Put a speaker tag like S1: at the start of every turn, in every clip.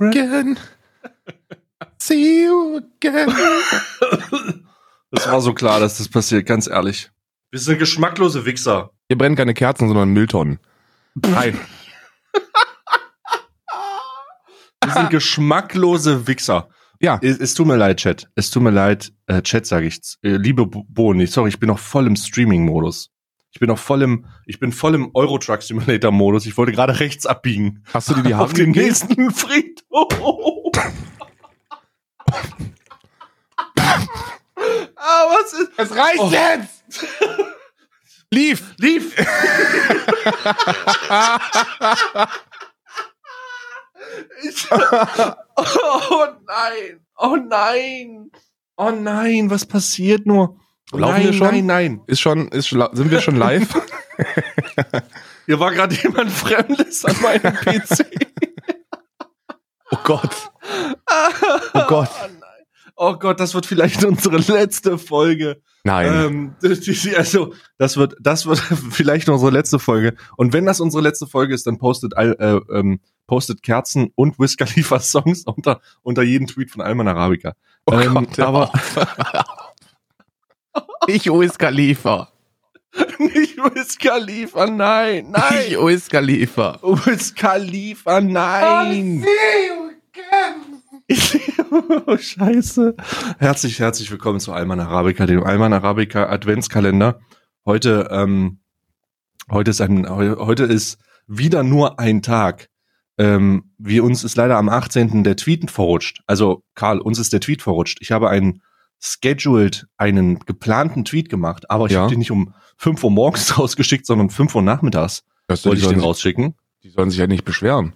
S1: again. See you again.
S2: Das war so klar, dass das passiert, ganz ehrlich. Wir sind geschmacklose Wichser.
S1: Hier brennen keine Kerzen, sondern Mülltonnen. Nein.
S2: Wir sind geschmacklose Wichser.
S1: Ja.
S2: Es, es tut mir leid, Chat. Es tut mir leid, äh, Chat sage ich. Äh, liebe Bo- Boni, sorry, ich bin noch voll im Streaming-Modus. Ich bin noch voll im, ich bin voll im Euro Truck Simulator Modus. Ich wollte gerade rechts abbiegen.
S1: Hast du dir die
S2: auf
S1: Haare
S2: den
S1: gegeben?
S2: nächsten Friedhof. ah, was ist?
S1: Es reicht
S2: Oh.
S1: jetzt! Lief!
S2: Lief! ich, oh nein! Oh nein! Oh nein, was passiert nur?
S1: Laufen
S2: nein,
S1: wir schon?
S2: nein, nein.
S1: Ist schon, ist, sind wir schon live?
S2: Hier war gerade jemand Fremdes an meinem PC.
S1: Oh Gott. Oh Gott.
S2: Oh, oh Gott, das wird vielleicht unsere letzte Folge.
S1: Nein.
S2: Ähm, also, das wird, das wird vielleicht unsere letzte Folge. Und wenn das unsere letzte Folge ist, dann postet, äh, ähm, postet Kerzen und Wiz Khalifa Songs unter, unter jeden Tweet von Alman Arabica.
S1: oh
S2: ähm,
S1: Gott.
S2: aber-
S1: Ich Wiz Khalifa.
S2: Nicht Wiz Khalifa, nein,
S1: Ich
S2: nein.
S1: Wiz Khalifa.
S2: Wiz Khalifa, nein. oh, scheiße. Herzlich, herzlich willkommen zu Alman Arabica, dem Alman Arabica Adventskalender. Heute, ähm, heute ist ein, heu- heute ist wieder nur ein Tag. Ähm, wir uns ist leider am 18. der Tweet verrutscht. Also, Karl, uns ist der Tweet verrutscht. Ich habe einen scheduled, einen geplanten Tweet gemacht, aber ich
S1: Ja.
S2: habe den nicht um 5 Uhr morgens rausgeschickt, sondern 5 Uhr nachmittags
S1: Das
S2: wollte ich den rausschicken.
S1: die sollen sich ja nicht beschweren.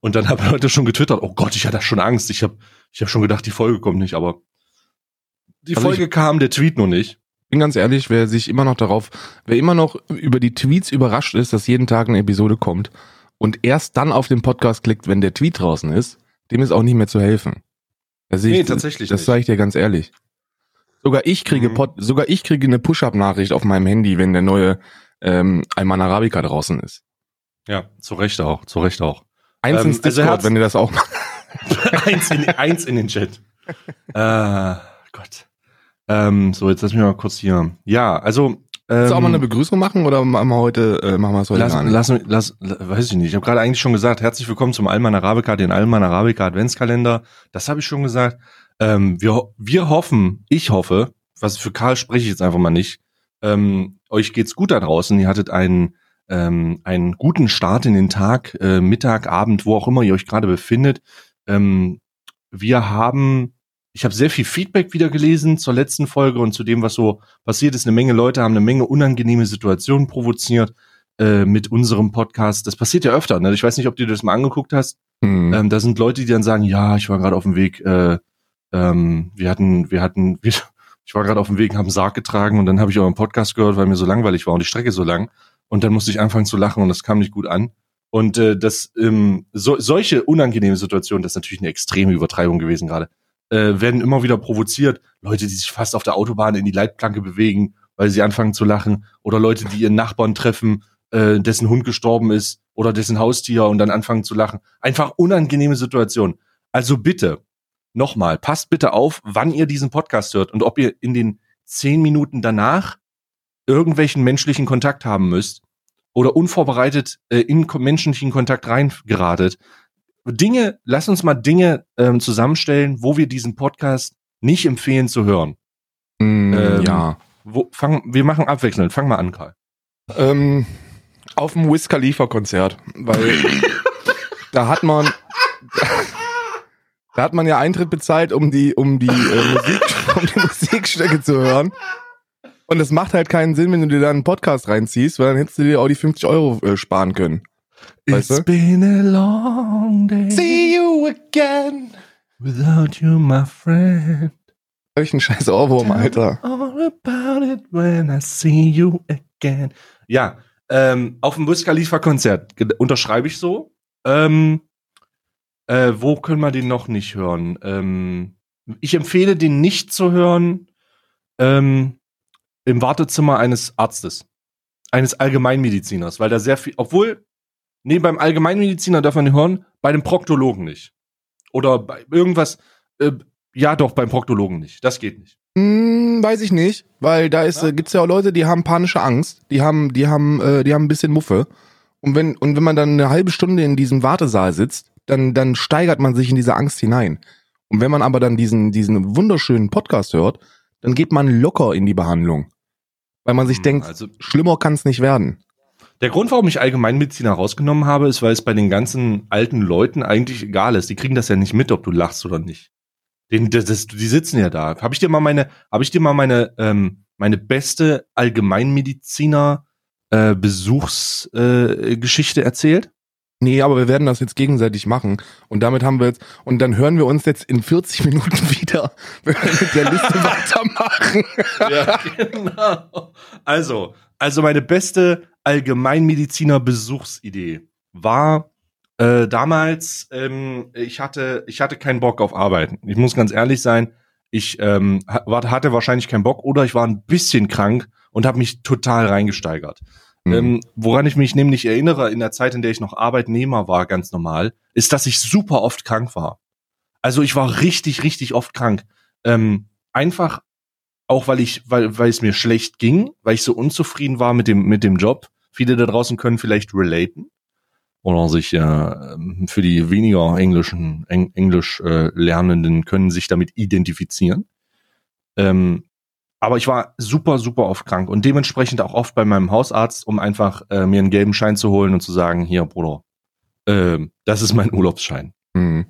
S2: Und dann haben Leute schon getwittert, oh Gott, ich hatte schon Angst. Ich habe ich hab schon gedacht, die Folge kommt nicht, aber die
S1: Also
S2: Folge kam, der Tweet noch nicht.
S1: bin ganz ehrlich, wer sich immer noch darauf, wer immer noch über die Tweets überrascht ist, dass jeden Tag eine Episode kommt und erst dann auf den Podcast klickt, wenn der Tweet draußen ist, dem ist auch nicht mehr zu helfen. Da sehe
S2: Nee,
S1: ich,
S2: tatsächlich
S1: Das sage ich dir ganz ehrlich. Sogar ich kriege
S2: Mhm.
S1: Pod, sogar ich kriege eine Push-up-Nachricht auf meinem Handy, wenn der neue ähm, Alman Arabica draußen ist.
S2: Ja, zu Recht auch, zu Recht auch.
S1: Eins
S2: Ähm,
S1: ins
S2: also
S1: Discord,
S2: Herz-
S1: wenn ihr das auch macht.
S2: eins, in, eins in den Chat. äh, Gott. Ähm, so, jetzt lass mich mal kurz hier. Ja, also. Ähm,
S1: Willst du auch mal eine Begrüßung machen oder machen wir heute, äh, machen wir es heute
S2: Lass,
S1: gar nicht?
S2: lass, lass, weiß ich nicht. Ich habe gerade eigentlich schon gesagt, herzlich willkommen zum Alman Arabica, den Alman Arabica Adventskalender. Das habe ich schon gesagt. Ähm, wir, wir hoffen, ich hoffe, was für Karl spreche ich jetzt einfach mal nicht. Ähm, euch geht's gut da draußen. Ihr hattet einen, ähm, einen guten Start in den Tag, äh, Mittag, Abend, wo auch immer ihr euch gerade befindet. Ähm, wir haben, ich habe sehr viel Feedback wieder gelesen zur letzten Folge und zu dem, was so passiert ist. Eine Menge Leute haben eine Menge unangenehme Situationen provoziert äh, mit unserem Podcast. Das passiert ja öfter. Ne? Ich weiß nicht, ob du dir das mal angeguckt hast.
S1: Hm.
S2: Ähm, da sind Leute, die dann sagen, ja, ich war gerade auf dem Weg, äh, ähm, wir hatten, wir hatten, wir, ich war gerade auf dem Weg, haben Sarg getragen und dann habe ich euren Podcast gehört, weil mir so langweilig war und die Strecke so lang. Und dann musste ich anfangen zu lachen und das kam nicht gut an. Und äh, das ähm, so, solche unangenehme Situationen, das ist natürlich eine extreme Übertreibung gewesen gerade, äh, werden immer wieder provoziert. Leute, die sich fast auf der Autobahn in die Leitplanke bewegen, weil sie anfangen zu lachen, oder Leute, die ihren Nachbarn treffen, äh, dessen Hund gestorben ist oder dessen Haustier und dann anfangen zu lachen. Einfach unangenehme Situation. Also bitte, nochmal, passt bitte auf, wann ihr diesen Podcast hört und ob ihr in den zehn Minuten danach irgendwelchen menschlichen Kontakt haben müsst oder unvorbereitet äh, in menschlichen Kontakt reingeratet. Dinge, lass uns mal Dinge ähm, zusammenstellen, wo wir diesen Podcast nicht empfehlen zu hören.
S1: Hm,
S2: ähm,
S1: ja.
S2: Wo, fang, wir machen abwechselnd. Fang mal an, Karl.
S1: Ähm, auf dem Wiz Khalifa Konzert, weil da hat man da hat man ja Eintritt bezahlt, um die um die äh, Musik um die Musikstücke zu hören. Und es macht halt keinen Sinn, wenn du dir da einen Podcast reinziehst, weil dann hättest du dir auch die 50 Euro äh, sparen können. Weißt
S2: It's
S1: du?
S2: been a long day
S1: you again.
S2: without you, my friend.
S1: Hab ich einen scheiß Ohrwurm, Alter.
S2: All about it when I see you again. Ja, ähm, auf dem Wiz Khalifa Konzert unterschreibe ich so. Ähm, äh, wo können wir den noch nicht hören? Ähm, ich empfehle den nicht zu hören ähm, im Wartezimmer eines Arztes. eines Allgemeinmediziners, weil da sehr viel, obwohl, nee, beim Allgemeinmediziner darf man nicht hören, bei dem Proktologen nicht. Oder bei irgendwas, äh, ja doch, beim Proktologen nicht. Das geht nicht.
S1: Hm, weiß ich nicht, weil da ist,
S2: Ja?
S1: äh, gibt's ja auch Leute, die haben panische Angst, die haben, die haben, äh, die haben ein bisschen Muffe. Und wenn, und wenn man dann eine halbe Stunde in diesem Wartesaal sitzt, dann, dann steigert man sich in diese Angst hinein. Und wenn man aber dann diesen, diesen wunderschönen Podcast hört, dann geht man locker in die Behandlung. Weil man sich
S2: Hm,
S1: denkt,
S2: Also,
S1: schlimmer kann's nicht werden.
S2: der Grund, warum ich Allgemeinmediziner rausgenommen habe, ist, weil es bei den ganzen alten Leuten eigentlich egal ist. Die kriegen das ja nicht mit, ob du lachst oder nicht. Den, das, das, die sitzen ja da. Habe ich dir mal meine, habe ich dir mal meine, ähm, meine beste Allgemeinmediziner äh, Besuchsgeschichte äh, erzählt?
S1: Nee, aber wir werden das jetzt gegenseitig machen. Und damit haben wir jetzt, und dann hören wir uns jetzt in 40 Minuten wieder, wenn wir mit der Liste weitermachen.
S2: Ja, genau. Also, also meine beste Allgemeinmediziner Besuchsidee war äh, damals, ähm, ich hatte, ich hatte keinen Bock auf Arbeiten. Ich muss ganz ehrlich sein, ich ähm, hatte wahrscheinlich keinen Bock oder ich war ein bisschen krank und habe mich total reingesteigert.
S1: Mhm.
S2: Ähm, woran ich mich nämlich erinnere, in der Zeit, in der ich noch Arbeitnehmer war, ganz normal, ist, dass ich super oft krank war. Also ich war richtig, richtig oft krank. Ähm, einfach auch, weil ich, weil, weil es mir schlecht ging, weil ich so unzufrieden war mit dem, mit dem Job. Viele da draußen können vielleicht relaten oder sich äh, für die weniger englischen, Eng, Englisch äh, Lernenden können sich damit identifizieren. Ähm, aber ich war super, super oft krank und dementsprechend auch oft bei meinem Hausarzt, um einfach äh, mir einen gelben Schein zu holen und zu sagen, hier, Bruder, ähm, das ist mein Urlaubsschein.
S1: Mhm.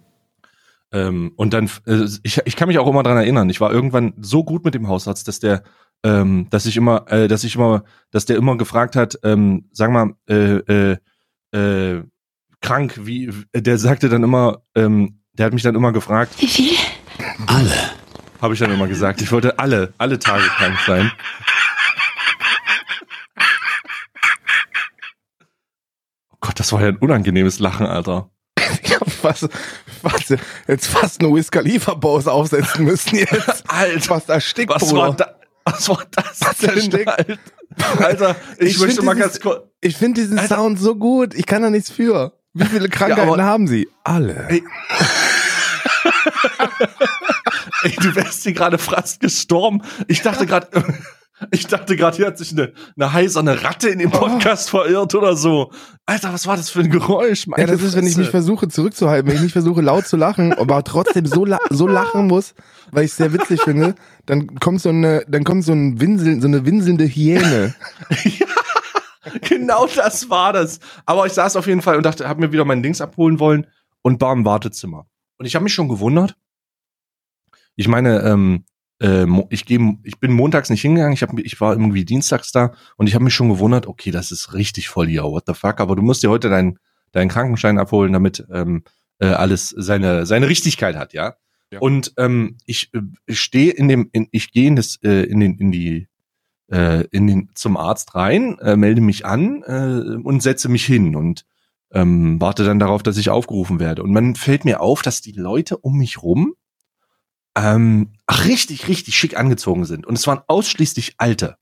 S2: Ähm, und dann, äh, ich, ich kann mich auch immer dran erinnern, ich war irgendwann so gut mit dem Hausarzt, dass der, ähm, dass ich immer, äh, dass ich immer, dass der immer gefragt hat, ähm, sag mal, äh, äh, äh, krank, wie, der sagte dann immer, ähm, der hat mich dann immer gefragt,
S3: Wie viel?
S2: Habe ich dann immer gesagt, ich wollte alle, alle Tage krank sein. Oh Gott, das war ja ein unangenehmes Lachen, Alter.
S1: Hab fast, fast, jetzt fast eine Wiz Khalifa-Pause aufsetzen müssen jetzt.
S2: Alter,
S1: Fast erstickt,
S2: was
S1: Bruder.
S2: war da? Was war das
S1: Was
S2: denn? Alter? Alter, ich,
S1: Ich
S2: möchte mal
S1: dieses-
S2: ganz kurz.
S1: Ich finde diesen
S2: Alter.
S1: Sound so gut. Ich kann da nichts für. Wie viele Krankheiten
S2: aber-
S1: haben Sie? Alle.
S2: Ey. Du wärst hier gerade fast gestorben. Ich dachte gerade, ich dachte gerade, hier hat sich eine, eine heiserne Ratte in den Podcast verirrt oder so. Alter, was war das für ein Geräusch?
S1: Ja, das ist, wenn ich mich versuche zurückzuhalten, wenn ich nicht versuche laut zu lachen, aber trotzdem so, la so lachen muss, weil ich es sehr witzig finde, dann kommt so eine, dann kommt so ein Winseln, so eine winselnde Hyäne.
S2: Genau das war das. Aber ich saß auf jeden Fall und dachte, habe mir wieder mein Dings abholen wollen und war im Wartezimmer. Und ich habe mich schon gewundert. Ich meine, ähm, äh, ich, geh, ich bin montags nicht hingegangen, ich, hab, ich war irgendwie dienstags da und ich habe mich schon gewundert, okay, das ist richtig voll hier, what the fuck, aber du musst dir heute deinen deinen Krankenschein abholen, damit ähm, äh, alles seine, seine Richtigkeit hat, ja.
S1: Ja.
S2: Und ähm, ich, äh, ich stehe in dem, in, ich gehe in das, äh, in den, in die, äh, in den, zum Arzt rein, äh, melde mich an äh, und setze mich hin und ähm, warte dann darauf, dass ich aufgerufen werde. Und man fällt mir auf, dass die Leute um mich rum ähm, richtig, richtig schick angezogen sind. Und es waren ausschließlich Alte.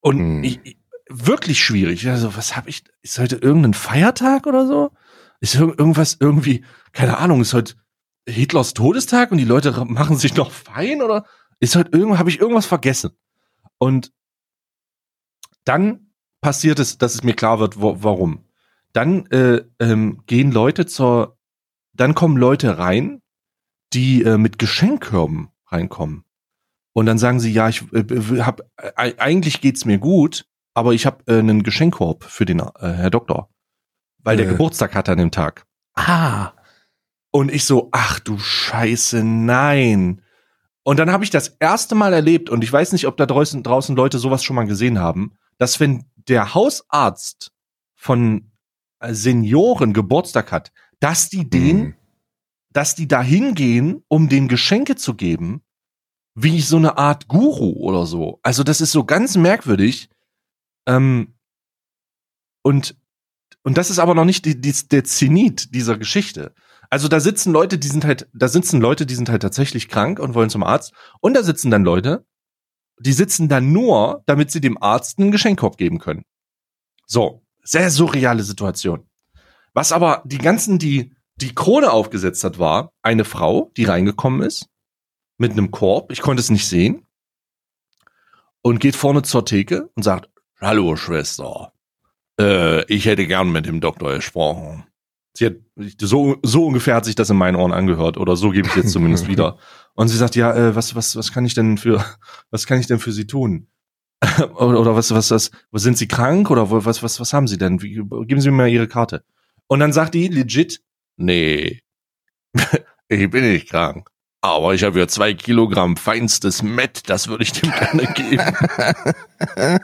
S2: Und
S1: Hm.
S2: ich, ich, wirklich schwierig. Also, was habe ich? Ist heute irgendein Feiertag oder so? Ist ir- irgendwas irgendwie, keine Ahnung, ist heute Hitlers Todestag und die Leute machen sich noch fein oder ist heute irgendwo, habe ich irgendwas vergessen? Und dann passiert es, dass es mir klar wird, wo, warum. Dann äh, ähm, gehen Leute zur, dann kommen Leute rein, die äh, mit Geschenkkörben reinkommen. Und dann sagen sie, ja, ich äh, hab, äh, eigentlich geht's mir gut, aber ich habe äh, einen Geschenkkorb für den äh, Herr Doktor, weil der
S1: Äh.
S2: Geburtstag hat an dem Tag. Ah. Und ich so, ach du Scheiße, nein. Und dann habe ich das erste Mal erlebt, und ich weiß nicht, ob da draußen, draußen Leute sowas schon mal gesehen haben, dass wenn der Hausarzt von äh, Senioren Geburtstag hat, dass die den
S1: Hm.
S2: Dass die da hingehen, um den Geschenke zu geben, wie so eine Art Guru oder so. Also das ist so ganz merkwürdig. Ähm, und, und das ist aber noch nicht die, die, der Zenit dieser Geschichte. Also da sitzen Leute, die sind halt, da sitzen Leute, die sind halt tatsächlich krank und wollen zum Arzt. Und da sitzen dann Leute, die sitzen da nur, damit sie dem Arzt einen Geschenkkorb geben können. So, sehr surreale Situation. Was aber die ganzen, die die Krone aufgesetzt hat, war eine Frau, die reingekommen ist mit einem Korb. Ich konnte es nicht sehen. Und geht vorne zur Theke und sagt, Hallo Schwester, äh, ich hätte gern mit dem Doktor gesprochen. Sie hat, so, so ungefähr hat sich das in meinen Ohren angehört oder so gebe ich jetzt zumindest wieder. Und sie sagt, ja, äh, was, was, was kann ich denn für, was kann ich denn für Sie tun? oder, was, was, was, was, sind Sie krank oder was, was, was haben Sie denn? Wie, geben Sie mir mal Ihre Karte. Und dann sagt die legit, nee, ich bin nicht krank. Aber ich habe ja zwei Kilogramm feinstes Met, das würde ich dem gerne geben.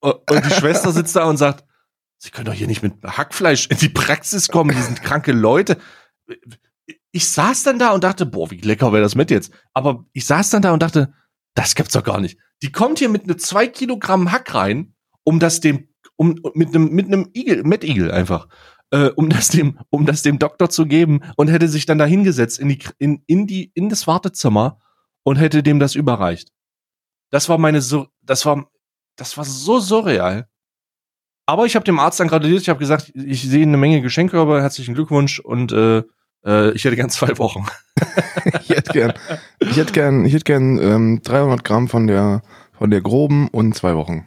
S2: und die Schwester sitzt da und sagt, Sie können doch hier nicht mit Hackfleisch in die Praxis kommen, die sind kranke Leute. Ich saß dann da und dachte, boah, wie lecker wäre das mit jetzt. Aber ich saß dann da und dachte, das gibt's doch gar nicht. Die kommt hier mit ne zwei Kilogramm Hack rein, um das dem, um, mit einem, mit einem Igel, Mettigel einfach, äh, um das dem, um das dem Doktor zu geben und hätte sich dann da hingesetzt in die, in, in die, in das Wartezimmer und hätte dem das überreicht. Das war meine so, das war, das war so surreal. Aber ich habe dem Arzt dann gratuliert, ich habe gesagt, ich sehe eine Menge Geschenke, aber herzlichen Glückwunsch und äh, äh, ich hätte gern zwei Wochen.
S1: ich hätte gern, ich hätte gern, ich hätte gern ähm, 300 Gramm von der von der groben und zwei Wochen.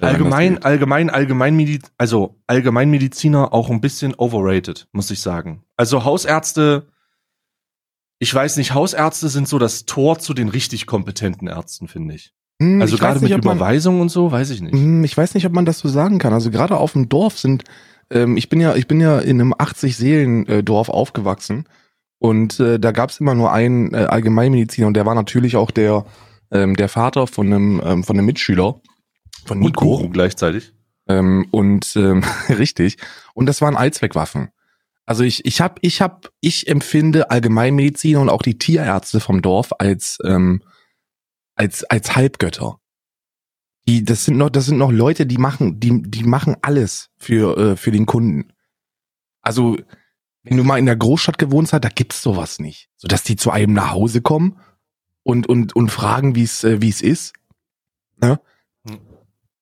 S2: Allgemein, allgemein, allgemein, Mediz also Allgemeinmediziner auch ein bisschen overrated, muss ich sagen. Also Hausärzte, ich weiß nicht, Hausärzte sind so das Tor zu den richtig kompetenten Ärzten, finde ich.
S1: Hm,
S2: Also
S1: ich
S2: gerade mit
S1: nicht, ob man-
S2: Überweisung und so, weiß ich nicht.
S1: Hm, Ich weiß nicht, ob man das so sagen kann. Also gerade auf dem Dorf sind, ähm, ich bin ja, ich bin ja in einem 80 Seelen äh, Dorf aufgewachsen und äh, da gab es immer nur einen äh, Allgemeinmediziner und der war natürlich auch der ähm, der Vater von einem ähm, von einem Mitschüler von
S2: Und
S1: Nico.
S2: Guru gleichzeitig.
S1: Ähm, und ähm, richtig. Und das waren Allzweckwaffen. Also ich, ich hab, ich hab, ich empfinde Allgemeinmediziner und auch die Tierärzte vom Dorf als, ähm, als, als Halbgötter. Die, das sind noch, das sind noch Leute, die machen, die, die machen alles für, äh, für den Kunden. Also, wenn du mal in der Großstadt gewohnt hast, da gibt's sowas nicht. So dass die zu einem nach Hause kommen und, und, und fragen, wie es, äh, wie es ist. Ne?
S2: Hm.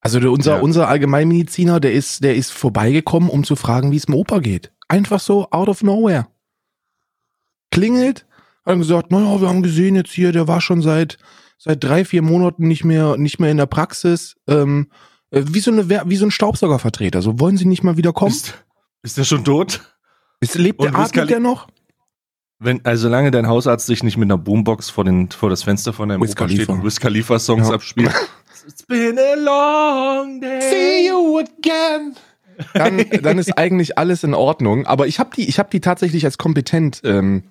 S1: Also der, unser,
S2: Ja.
S1: unser Allgemeinmediziner, der ist, der ist vorbeigekommen, um zu fragen, wie es dem Opa geht. Einfach so out of nowhere. Klingelt, hat gesagt, naja, wir haben gesehen jetzt hier, der war schon seit, seit drei, vier Monaten nicht mehr, nicht mehr in der Praxis. Ähm, äh, wie so eine, wie so ein Staubsaugervertreter. So wollen Sie nicht mal wieder kommen?
S2: Ist, ist der schon tot?
S1: Ist, lebt
S2: und
S1: der, atmet der noch?
S2: Wenn, also solange dein Hausarzt sich nicht mit einer Boombox vor, den, vor das Fenster von deinem
S1: Wiz
S2: Opa steht
S1: Khalifa.
S2: und Wiz Khalifa Songs
S1: Ja.
S2: abspielt. It's been a long day.
S1: you again. Dann, dann ist eigentlich alles in Ordnung. Aber ich habe die, ich habe die tatsächlich als kompetent ähm,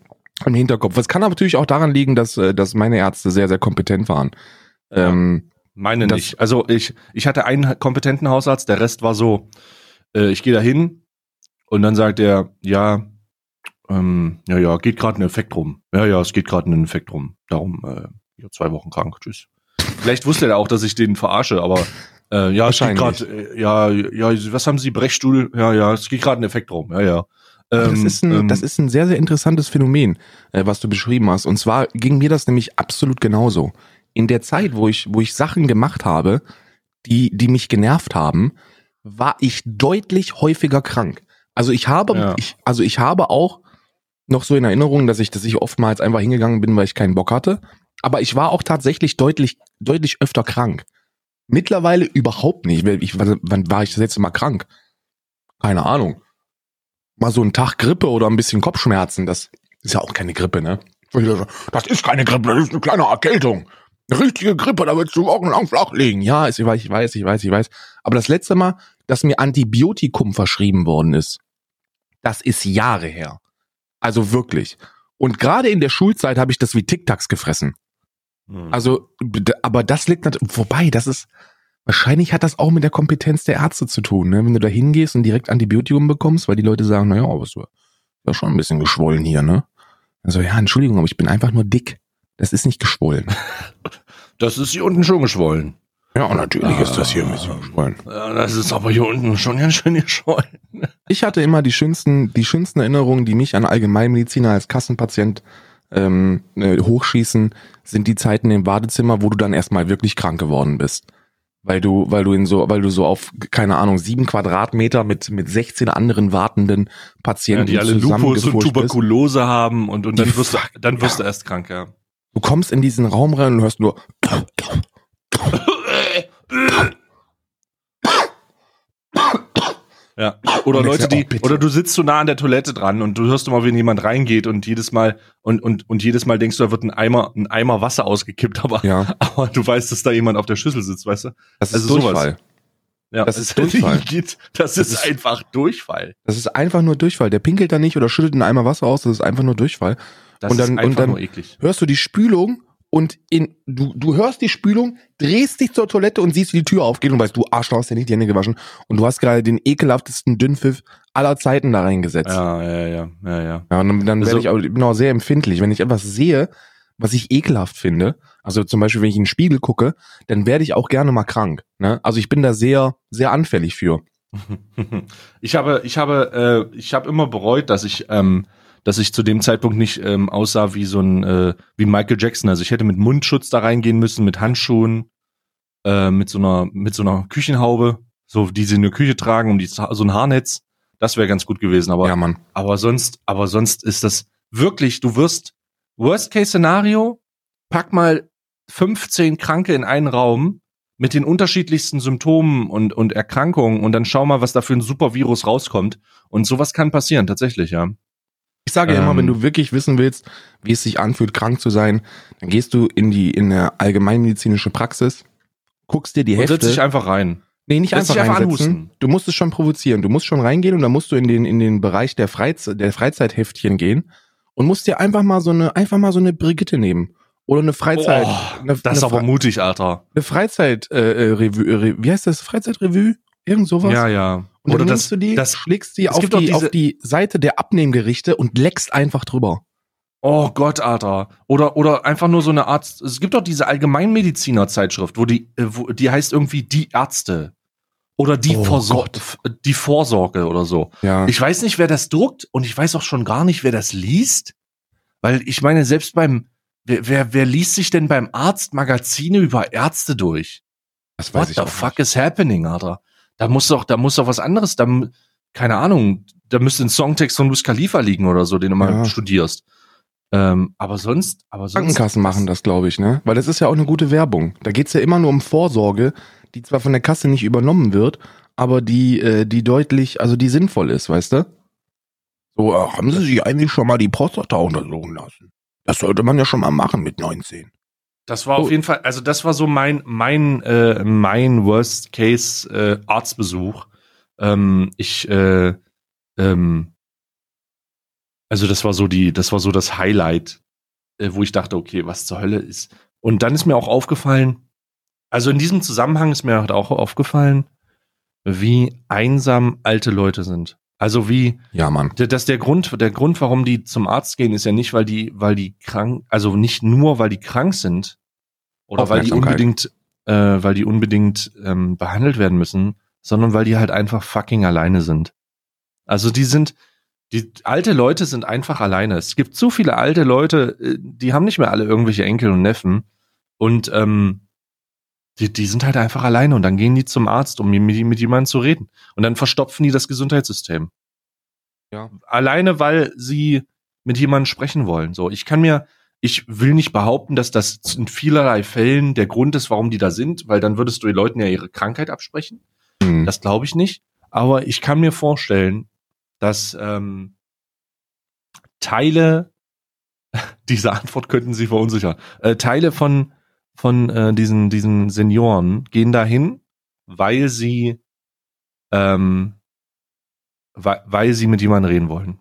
S1: im Hinterkopf. Es kann aber natürlich auch daran liegen, dass, äh, dass meine Ärzte sehr, sehr kompetent waren. Ähm,
S2: Meine
S1: Das-
S2: nicht. Also ich, ich hatte einen kompetenten Hausarzt, der Rest war so, äh, ich gehe da hin und dann sagt er, ja, ähm, ja, ja, geht gerade ein Effekt rum. Ja, ja, es geht gerade ein Effekt rum. Darum, äh, ja, zwei Wochen krank, tschüss. Vielleicht wusste er auch, dass ich den verarsche, aber äh, ja, es geht gerade, äh, ja, ja, was haben Sie, Brechstuhl? Ja, ja, es geht gerade ein Effekt rum. Ja, ja.
S1: das,
S2: Ähm,
S1: ist ein,
S2: ähm,
S1: das ist ein sehr, sehr interessantes Phänomen, äh, was du beschrieben hast. Und zwar ging mir das nämlich absolut genauso. In der Zeit, wo ich, wo ich Sachen gemacht habe, die, die mich genervt haben, war ich deutlich häufiger krank. Also ich habe,
S2: Ja.
S1: ich, also ich habe auch noch so in Erinnerung, dass ich, dass ich oftmals einfach hingegangen bin, weil ich keinen Bock hatte. Aber ich war auch tatsächlich deutlich, deutlich öfter krank. Mittlerweile überhaupt nicht. Ich, wann war ich das letzte Mal krank? Keine Ahnung. Mal so ein Tag Grippe oder ein bisschen Kopfschmerzen, das ist ja auch keine Grippe, ne? Das ist keine Grippe, das ist eine kleine Erkältung. Eine richtige Grippe, da willst du wochenlang flach liegen. Ja, ich weiß, ich weiß, ich weiß, ich weiß. Aber das letzte Mal, dass mir Antibiotikum verschrieben worden ist, das ist Jahre her. Also wirklich. Und gerade in der Schulzeit habe ich das wie Tic-Tacs gefressen.
S2: Hm.
S1: Also, aber das liegt natürlich, wobei, das ist, wahrscheinlich hat das auch mit der Kompetenz der Ärzte zu tun, ne? Wenn du da hingehst und direkt Antibiotikum bekommst, weil die Leute sagen, naja, aber es war ja schon ein bisschen geschwollen hier, ne? Also, ja, Entschuldigung, aber ich bin einfach nur dick. Das ist nicht geschwollen.
S2: das ist hier unten schon geschwollen.
S1: Ja, natürlich
S2: ist das hier ein
S1: bisschen geschwollen.
S2: Ja, das ist aber hier unten schon ganz schön geschwollen.
S1: Ich hatte immer die schönsten, die schönsten Erinnerungen, die mich an Allgemeinmediziner als Kassenpatient ähm, äh, hochschießen, sind die Zeiten im Badezimmer, wo du dann erstmal wirklich krank geworden bist. Weil du, weil du in so, weil du so auf, keine Ahnung, sieben Quadratmeter mit, mit 16 anderen wartenden Patienten
S2: Ja, die alle Lupus und
S1: zusammengefurcht bist.
S2: Tuberkulose haben und, und dann wirst du, dann wirst
S1: ja.
S2: du erst krank, ja.
S1: Du kommst in diesen Raum rein und hörst nur,
S2: Ja. Oder
S1: Und
S2: Leute, die,
S1: oh,
S2: oder du sitzt so nah an der Toilette dran und du hörst immer, wenn jemand reingeht und jedes Mal, und, und, und jedes Mal denkst du, da wird ein Eimer, ein Eimer Wasser ausgekippt, aber,
S1: ja,
S2: aber du weißt, dass da jemand auf der Schüssel sitzt, weißt du?
S1: das ist
S2: Also sowas.
S1: Durchfall.
S2: Ja,
S1: Das ist Durchfall.
S2: Geht, das,
S1: Das
S2: ist,
S1: ist-
S2: einfach Durchfall.
S1: Das ist einfach nur Durchfall. Der pinkelt da nicht oder schüttelt einen Eimer Wasser aus, das ist einfach nur Durchfall.
S2: Das
S1: Und dann-
S2: ist
S1: und
S2: einfach
S1: dann-
S2: nur eklig.
S1: hörst du die Spülung und in, du, du hörst die Spülung, drehst dich zur Toilette und siehst, wie die Tür aufgeht und weißt, du Arsch, du hast dir nicht die Hände gewaschen und du hast gerade den ekelhaftesten Dünnpfiff aller Zeiten da reingesetzt. Ja,
S2: Ja, ja, ja, ja, ja.
S1: und dann, dann
S2: Also-
S1: werde ich auch, bin auch sehr empfindlich. Wenn ich etwas sehe, was ich ekelhaft finde, also zum Beispiel, wenn ich in den Spiegel gucke, dann werde ich auch gerne mal krank. Ne? Also ich bin da sehr, sehr anfällig für.
S2: Ich habe, ich habe, äh, ich habe immer bereut, dass ich, ähm, dass ich zu dem Zeitpunkt nicht ähm, aussah wie so ein, äh, wie Michael Jackson. Also ich hätte mit Mundschutz da reingehen müssen, mit Handschuhen, äh, mit so einer, mit so einer Küchenhaube, so die sie in der Küche tragen, um die so ein Haarnetz. Das wäre ganz gut gewesen. Aber,
S1: ja, Mann.
S2: aber sonst, aber sonst ist das wirklich. Du wirst Worst Case Szenario. Pack mal 15 Kranke in einen Raum mit den unterschiedlichsten Symptomen und, und Erkrankungen und dann schau mal, was da für ein super Virus rauskommt. Und sowas kann passieren, tatsächlich, ja.
S1: Ich sage ja immer,
S2: Ähm.
S1: wenn du wirklich wissen willst, wie es sich anfühlt, krank zu sein, dann gehst du in die in eine allgemeinmedizinische Praxis, guckst dir die
S2: Und
S1: Hefte.
S2: setz dich einfach rein.
S1: nee, nicht einfach,
S2: einfach anhusten.
S1: Du musst es schon provozieren. Du musst schon reingehen und dann musst du in den in den Bereich der Freizeit der Freizeithäftchen gehen und musst dir einfach mal so eine einfach mal so eine Brigitte nehmen oder eine Freizeit
S2: Oh,
S1: eine,
S2: Das ist
S1: eine,
S2: aber
S1: Fre-
S2: mutig, Alter.
S1: eine Freizeit äh, äh, Revue, äh, wie heißt das Freizeitrevue? Irgend sowas?
S2: Ja, ja.
S1: Und
S2: Oder
S1: dann
S2: das,
S1: nimmst du die,
S2: das,
S1: schlägst die auf die, auf die Seite der Abnehmgerichte und leckst einfach drüber.
S2: oh Gott, Alter. Oder, oder einfach nur so eine Arzt. Es gibt doch diese Allgemeinmediziner-Zeitschrift, wo die, äh, wo, die heißt irgendwie die Ärzte. Oder die,
S1: Oh
S2: Vorsor
S1: Gott.
S2: die Vorsorge oder so.
S1: Ja.
S2: Ich weiß nicht, wer das druckt und ich weiß auch schon gar nicht, wer das liest. Weil ich meine, selbst beim, wer, wer, wer liest sich denn beim Arzt Magazine über Ärzte durch?
S1: das
S2: What the fuck is happening, Alter? Da muss doch, da muss doch was anderes, da, keine Ahnung, da müsste ein Songtext von Luis Khalifa liegen oder so, den du mal
S1: Ja.
S2: studierst. Ähm, aber sonst, aber sonst.
S1: Krankenkassen machen das, glaube ich, ne? Weil das ist ja auch eine gute Werbung. Da geht's ja immer nur um Vorsorge, die zwar von der Kasse nicht übernommen wird, aber die, äh, die deutlich, also die sinnvoll ist, weißt du? So, äh, haben Sie sich eigentlich schon mal die Prostata untersuchen lassen? Das sollte man ja schon mal machen mit 19.
S2: Das war
S1: Oh.
S2: auf jeden Fall, also das war so mein, mein, äh, mein Worst Case äh, Arztbesuch. Ähm, ich, äh, ähm, also das war so die, das war so das Highlight, äh, wo ich dachte, okay, was zur Hölle ist. Und dann ist mir auch aufgefallen, also in diesem Zusammenhang ist mir halt auch aufgefallen, wie einsam alte Leute sind. Also wie,
S1: Ja, Mann.
S2: dass der Grund, der Grund, warum die zum Arzt gehen, ist ja nicht, weil die, weil die krank, also nicht nur, weil die krank sind oder weil die unbedingt, äh, weil die unbedingt ähm, behandelt werden müssen, sondern weil die halt einfach fucking alleine sind. Also die sind, die alte Leute sind einfach alleine. Es gibt so viele alte Leute, äh, die haben nicht mehr alle irgendwelche Enkel und Neffen und ähm, die, die sind halt einfach alleine und dann gehen die zum Arzt, um mit, mit jemandem zu reden. Und dann verstopfen die das Gesundheitssystem.
S1: Ja.
S2: Alleine, weil sie mit jemandem sprechen wollen. So, ich kann mir, ich will nicht behaupten, dass das in vielerlei Fällen der Grund ist, warum die da sind, weil dann würdest du den Leuten ja ihre Krankheit absprechen.
S1: Hm.
S2: Das glaube ich nicht. Aber ich kann mir vorstellen, dass ähm, Teile, diese Antwort könnten Sie verunsichern, äh, Teile von, von äh, diesen, diesen Senioren gehen dahin, weil sie, ähm, weil, weil sie mit jemandem reden wollen.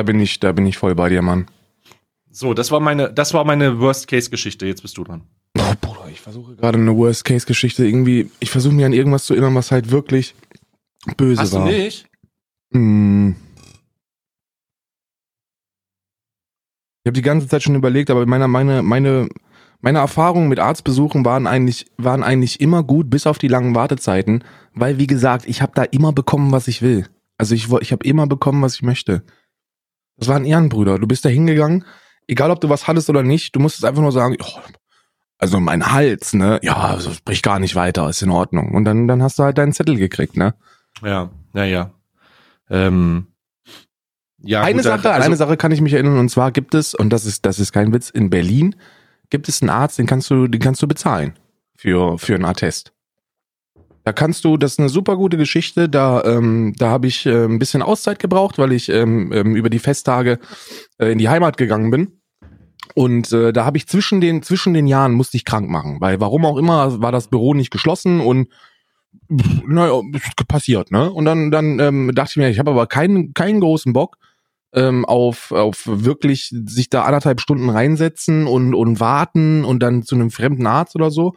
S1: Da bin ich, da bin ich voll bei dir, Mann.
S2: So, das war meine, das war meine Worst-Case-Geschichte. Jetzt bist du dran.
S1: Oh, Bruder, ich versuche gerade eine Worst-Case-Geschichte irgendwie, ich versuche mir an irgendwas zu erinnern, was halt wirklich böse
S2: Hast
S1: war.
S2: du nicht?
S1: Hm. Ich habe die ganze Zeit schon überlegt, aber meine, meine, meine, meine Erfahrungen mit Arztbesuchen waren eigentlich, waren eigentlich immer gut, bis auf die langen Wartezeiten, weil wie gesagt, ich habe da immer bekommen, was ich will. Also ich, ich habe immer bekommen, was ich möchte. Das waren Ehrenbrüder. Du bist da hingegangen, egal ob du was hattest oder nicht, du musstest einfach nur sagen, oh, also mein Hals, ne? Ja, also sprich gar nicht weiter, ist in Ordnung. Und dann, dann hast du halt deinen Zettel gekriegt, ne?
S2: Ja, ja, ja. Ähm, ja
S1: eine
S2: gut,
S1: Sache,
S2: also-
S1: eine Sache kann ich mich erinnern, und zwar gibt es, und das ist, das ist kein Witz, in Berlin gibt es einen Arzt, den kannst du, den kannst du bezahlen für, für einen Attest. Da kannst du, das ist eine super gute Geschichte. Da, ähm, da habe ich äh, ein bisschen Auszeit gebraucht, weil ich ähm, ähm, über die Festtage äh, in die Heimat gegangen bin. Und äh, da habe ich zwischen den zwischen den Jahren musste ich krank machen, weil warum auch immer war das Büro nicht geschlossen und naja, ist passiert, ne? Und dann dann ähm, dachte ich mir, ich habe aber keinen keinen großen Bock ähm, auf auf wirklich sich da anderthalb Stunden reinsetzen und und warten und dann zu einem fremden Arzt oder so.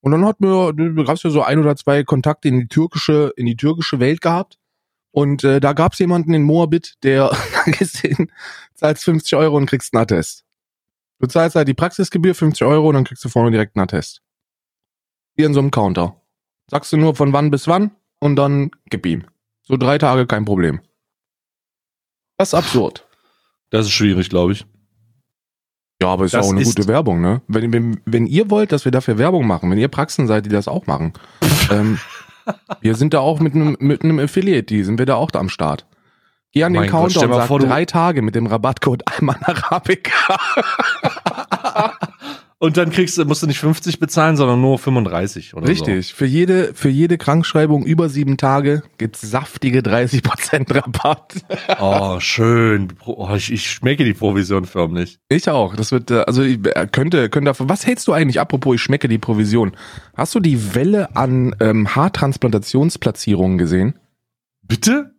S1: Und dann hat mir, da gab's ja so ein oder zwei Kontakte in die türkische, in die türkische Welt gehabt. Und äh, da gab's jemanden in Moabit, der gesehen, zahlst 50 Euro und kriegst einen Attest. Du zahlst halt die Praxisgebühr 50 Euro und dann kriegst du vorne direkt einen Attest. Hier in so einem Counter. Sagst du nur von wann bis wann und dann gib ihm. So drei Tage kein Problem. Das ist absurd.
S2: Das ist schwierig, glaube ich.
S1: Ja, aber ist
S2: Das
S1: auch eine
S2: ist-
S1: gute Werbung, ne? Wenn, wenn, wenn ihr wollt, dass wir dafür Werbung machen, wenn ihr Praxen seid, die das auch machen, ähm, wir sind da auch mit einem mit einem Affiliate, die sind wir da auch da am Start. Geh an den
S2: Mein Gott,
S1: Counter
S2: stell
S1: und
S2: mal
S1: sag
S2: vor,
S1: drei Tage mit dem Rabattcode Alman Arabica.
S2: Und dann kriegst du, musst du nicht 50 bezahlen, sondern nur 35 oder
S1: Richtig. Für jede, für jede Krankschreibung über sieben Tage gibt's saftige 30% Rabatt.
S2: so. Oh, schön. Oh, ich, ich schmecke die Provision förmlich.
S1: Ich auch. Das wird, äh, also ich äh, könnte, könnte davon. Was hältst du eigentlich, apropos, ich schmecke die Provision? Hast du die Welle an ähm, Haartransplantationsplatzierungen gesehen?
S2: Bitte?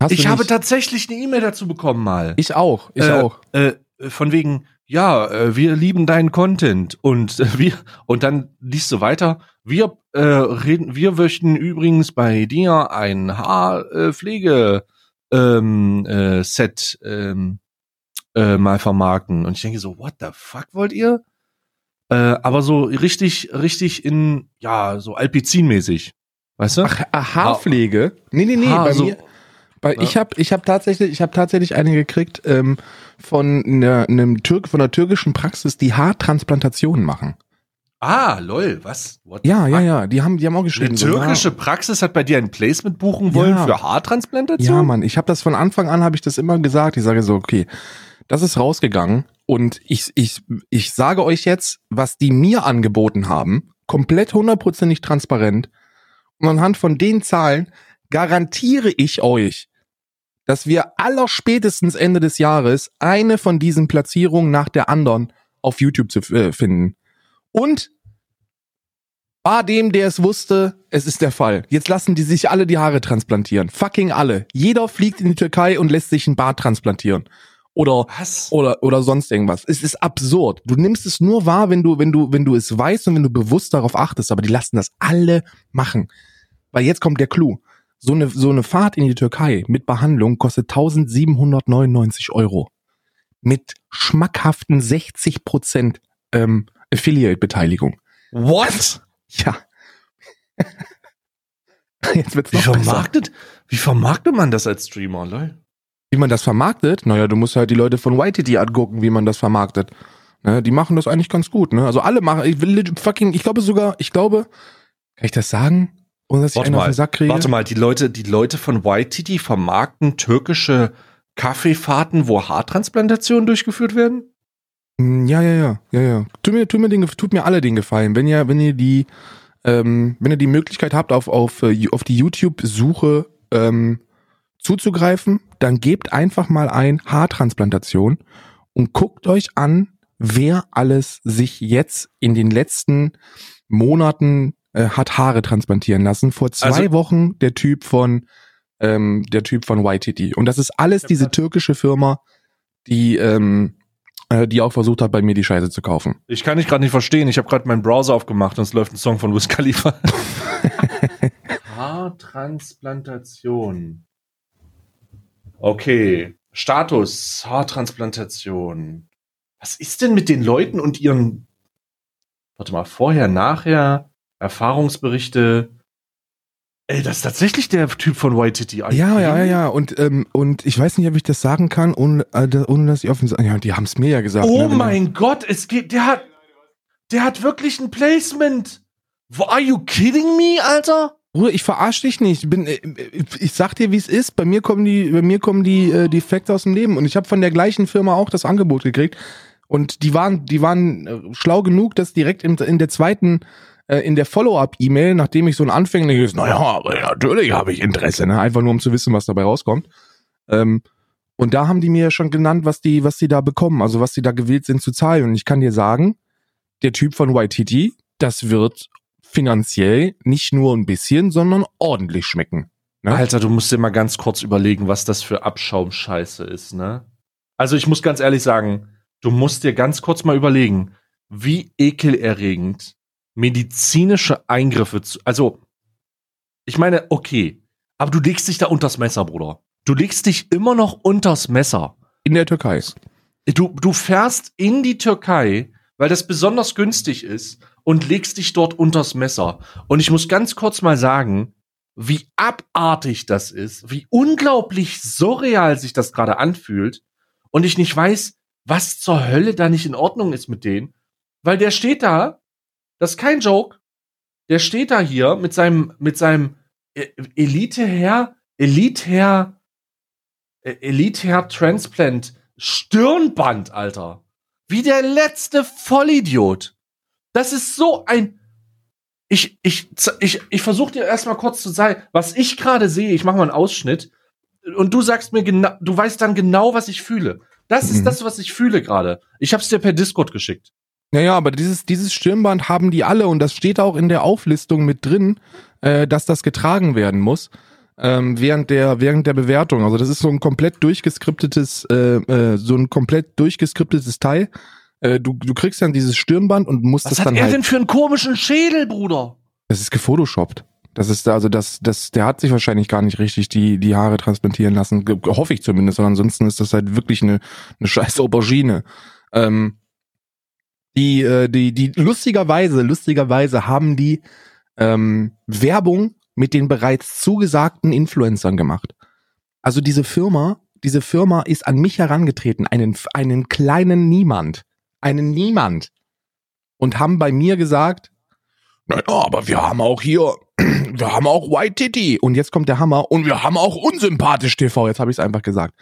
S1: Hast
S2: ich habe tatsächlich eine E-Mail dazu bekommen mal.
S1: Ich auch, ich
S2: Äh,
S1: auch.
S2: Äh, von wegen, ja, äh, wir lieben deinen Content und äh, wir und dann liest du weiter. Wir äh, reden, wir möchten übrigens bei dir ein Haarpflege ähm, äh, Set ähm, äh, mal vermarkten. Und ich denke so, what the fuck wollt ihr? Äh, aber so richtig, richtig in ja so Alpizin-mäßig, weißt du?
S1: Ach, Haarpflege? Nee, nee, nee,
S2: Haar,
S1: bei
S2: so-
S1: mir. Bei,
S2: Ja.
S1: Ich habe ich hab tatsächlich, ich hab tatsächlich eine gekriegt ähm, von einer, einem Türk, von einer türkischen Praxis, die Haartransplantationen machen.
S2: Ah, lol, was? What
S1: Ja, ja, ja, die haben, die haben auch geschrieben.
S2: Eine
S1: so,
S2: türkische
S1: ja,
S2: Praxis hat bei dir ein Placement buchen wollen
S1: Ja.
S2: für Haartransplantation?
S1: Ja, Mann, ich habe das von Anfang an, habe ich das immer gesagt. Ich sage so, okay, das ist rausgegangen und ich, ich, ich sage euch jetzt, was die mir angeboten haben, komplett hundertprozentig transparent. Und anhand von den Zahlen garantiere ich euch, dass wir allerspätestens Ende des Jahres eine von diesen Platzierungen nach der anderen auf YouTube zu äh, finden. Und war dem, der es wusste, es ist der Fall. Jetzt lassen die sich alle die Haare transplantieren. Fucking alle. Jeder fliegt in die Türkei und lässt sich ein Bart transplantieren. Oder
S2: Was?
S1: oder oder sonst irgendwas. Es ist absurd. Du nimmst es nur wahr, wenn du wenn du wenn du es weißt und wenn du bewusst darauf achtest, aber die lassen das alle machen. Weil jetzt kommt der Clou. So eine so eine Fahrt in die Türkei mit Behandlung kostet 1799 Euro. Mit schmackhaften 60 Prozent ähm, Affiliate-Beteiligung.
S2: What?
S1: Ja. Jetzt wird's
S2: Wie
S1: noch besser.
S2: vermarktet, wie vermarktet man das als Streamer, lol?
S1: Wie man das vermarktet? Naja, du musst halt die Leute von YTT angucken, wie man das vermarktet. Ne, die machen das eigentlich ganz gut, ne? Also alle machen, ich will fucking, ich glaube sogar, ich glaube, kann ich das sagen? Ohne dass ich
S2: Warte
S1: einen auf
S2: mal,
S1: den Sack kriege?
S2: Warte mal, die Leute, die Leute von YTT vermarkten türkische Kaffeefahrten, wo Haartransplantationen durchgeführt werden?
S1: Mm, Ja, ja, ja, ja, ja. Tut mir, tut mir, den, tut mir alle den Gefallen. Wenn ihr, wenn ihr die, ähm, wenn ihr die Möglichkeit habt, auf, auf, äh, auf die YouTube-Suche ähm, zuzugreifen, dann gebt einfach mal ein Haartransplantation und guckt euch an, wer alles sich jetzt in den letzten Monaten äh, hat Haare transplantieren lassen. Vor zwei
S2: Also-
S1: Wochen der Typ von ähm, der Typ von YTT. Und das ist alles diese türkische Firma, die ähm, äh, die auch versucht hat, bei mir die Scheiße zu kaufen.
S2: Ich kann dich gerade nicht verstehen. Ich habe gerade meinen Browser aufgemacht und es läuft ein Song von Wiz Khalifa. Haartransplantation. Okay. Status Haartransplantation. Was ist denn mit den Leuten und ihren Warte mal, vorher, nachher, Erfahrungsberichte. Ey, das ist tatsächlich der Typ von YTT.
S1: Ja, ja, ja, ja. Und, ähm, und ich weiß nicht, ob ich das sagen kann, ohne, äh, ohne dass ich offen sage. Ja, die haben es mir ja gesagt.
S2: Oh
S1: ne,
S2: mein Gott, es geht, der hat, der hat wirklich ein Placement. Are you kidding me, Alter?
S1: Bruder, ich verarsche dich nicht. Ich, bin, äh, ich sag dir, wie es ist. Bei mir kommen die, bei mir kommen die, äh, die Facts aus dem Leben. Und ich habe von der gleichen Firma auch das Angebot gekriegt. Und die waren, die waren äh, schlau genug, dass direkt in, in der zweiten, äh, in der Follow-up-E-Mail, nachdem ich so ein anfängliches, naja, aber natürlich habe ich Interesse, ne? Einfach nur um zu wissen, was dabei rauskommt. Ähm, und da haben die mir schon genannt, was die, was die da bekommen, also was die da gewillt sind zu zahlen. Und ich kann dir sagen, der Typ von YTT, das wird finanziell nicht nur ein bisschen, sondern ordentlich schmecken.
S2: Ne? Alter, du musst dir mal ganz kurz überlegen, was das für Abschaumscheiße ist, ne? Also ich muss ganz ehrlich sagen, du musst dir ganz kurz mal überlegen, wie ekelerregend medizinische Eingriffe zu, also ich meine, okay, aber du legst dich da unters Messer, Bruder. Du legst dich immer noch unters Messer.
S1: In der Türkei.
S2: Du, du fährst in die Türkei, weil das besonders günstig ist und legst dich dort unters Messer. Und ich muss ganz kurz mal sagen, wie abartig das ist, wie unglaublich surreal sich das gerade anfühlt und ich nicht weiß, was zur Hölle da nicht in Ordnung ist mit denen, weil der steht da, das ist kein Joke, der steht da hier mit seinem mit seinem e-, Elite Hair, Elite Hair, e-, Elite Hair Transplant Stirnband, Alter. Wie der letzte Vollidiot. Das ist so ein. Ich, ich, ich, ich versuche dir erstmal kurz zu sagen, was ich gerade sehe. Ich mache mal einen Ausschnitt. Und du sagst mir genau, du weißt dann genau, was ich fühle. Das ist mhm. das, was ich fühle gerade. Ich habe es dir per Discord geschickt.
S1: Naja, aber dieses, dieses Stirnband haben die alle und das steht auch in der Auflistung mit drin, äh, dass das getragen werden muss ähm, während der während der Bewertung. Also das ist so ein komplett durchgeskriptetes, äh, äh, so ein komplett durchgeskriptetes Teil. Äh, du, du kriegst dann dieses Stirnband und musst
S2: Was
S1: das dann
S2: Was
S1: hat er
S2: halt, denn für einen komischen Schädel, Bruder?
S1: Das ist gefotoshoppt. Das ist also das, das, der hat sich wahrscheinlich gar nicht richtig die, die Haare transplantieren lassen. Hoffe ich zumindest. Und ansonsten ist das halt wirklich eine, eine scheiß Aubergine. Ähm, die, äh, die, die, lustigerweise, lustigerweise haben die ähm, Werbung mit den bereits zugesagten Influencern gemacht. Also diese Firma, diese Firma ist an mich herangetreten, einen, einen kleinen Niemand einen Niemand. Und haben bei mir gesagt, naja, aber wir haben auch hier, wir haben auch White Titty. Und jetzt kommt der Hammer. Und wir haben auch unsympathisch TV. Jetzt habe ich es einfach gesagt.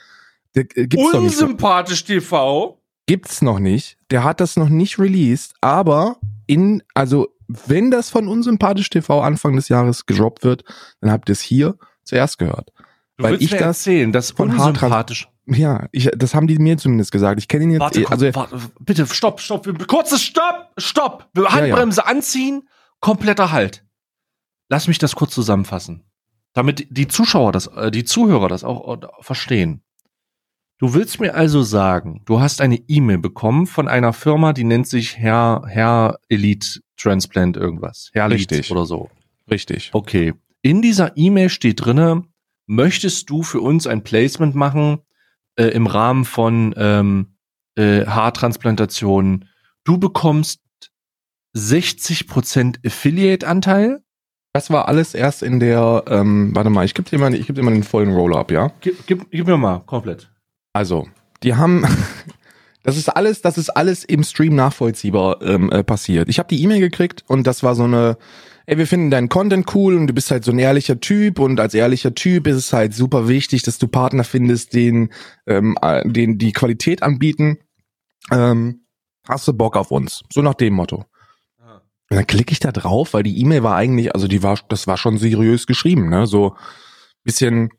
S2: Äh, gibt's unsympathisch TV?
S1: Gibt's noch nicht. Der hat das noch nicht released. Aber in, also, wenn das von unsympathisch TV Anfang des Jahres gedroppt wird, dann habt ihr es hier zuerst gehört.
S2: Du weil ich das
S1: erzählen, das von unsympathisch. Ja, ich, das haben die mir zumindest gesagt. Ich kenne ihn jetzt.
S2: Warte, komm, also, warte, bitte, stopp, stopp. Kurzes Stopp, Stopp. Handbremse ja, ja. anziehen, kompletter Halt. Lass mich das kurz zusammenfassen. Damit die Zuschauer das, äh, die Zuhörer das auch äh, verstehen. Du willst mir also sagen, du hast eine E-Mail bekommen von einer Firma, die nennt sich Herr, Herr Elite Transplant irgendwas. Herr
S1: Richtig.
S2: oder so.
S1: Richtig.
S2: Okay. In dieser E-Mail steht drinne, möchtest du für uns ein Placement machen äh, im Rahmen von ähm, äh, Haartransplantationen? Du bekommst 60% Affiliate-Anteil.
S1: Das war alles erst in der, ähm, warte mal, ich gebe dir mal, ich geb dir mal den vollen Roll-Up, ja?
S2: Gib, gib, gib mir mal, komplett.
S1: Also, die haben, das ist alles, das ist alles im Stream nachvollziehbar ähm, äh, passiert. Ich habe die E-Mail gekriegt und das war so eine, ey, wir finden deinen Content cool und du bist halt so ein ehrlicher Typ und als ehrlicher Typ ist es halt super wichtig, dass du Partner findest, den, ähm, äh, den die Qualität anbieten. Ähm, hast du Bock auf uns? So nach dem Motto. Und dann klicke ich da drauf, weil die E-Mail war eigentlich, also die war, das war schon seriös geschrieben, ne? So bisschen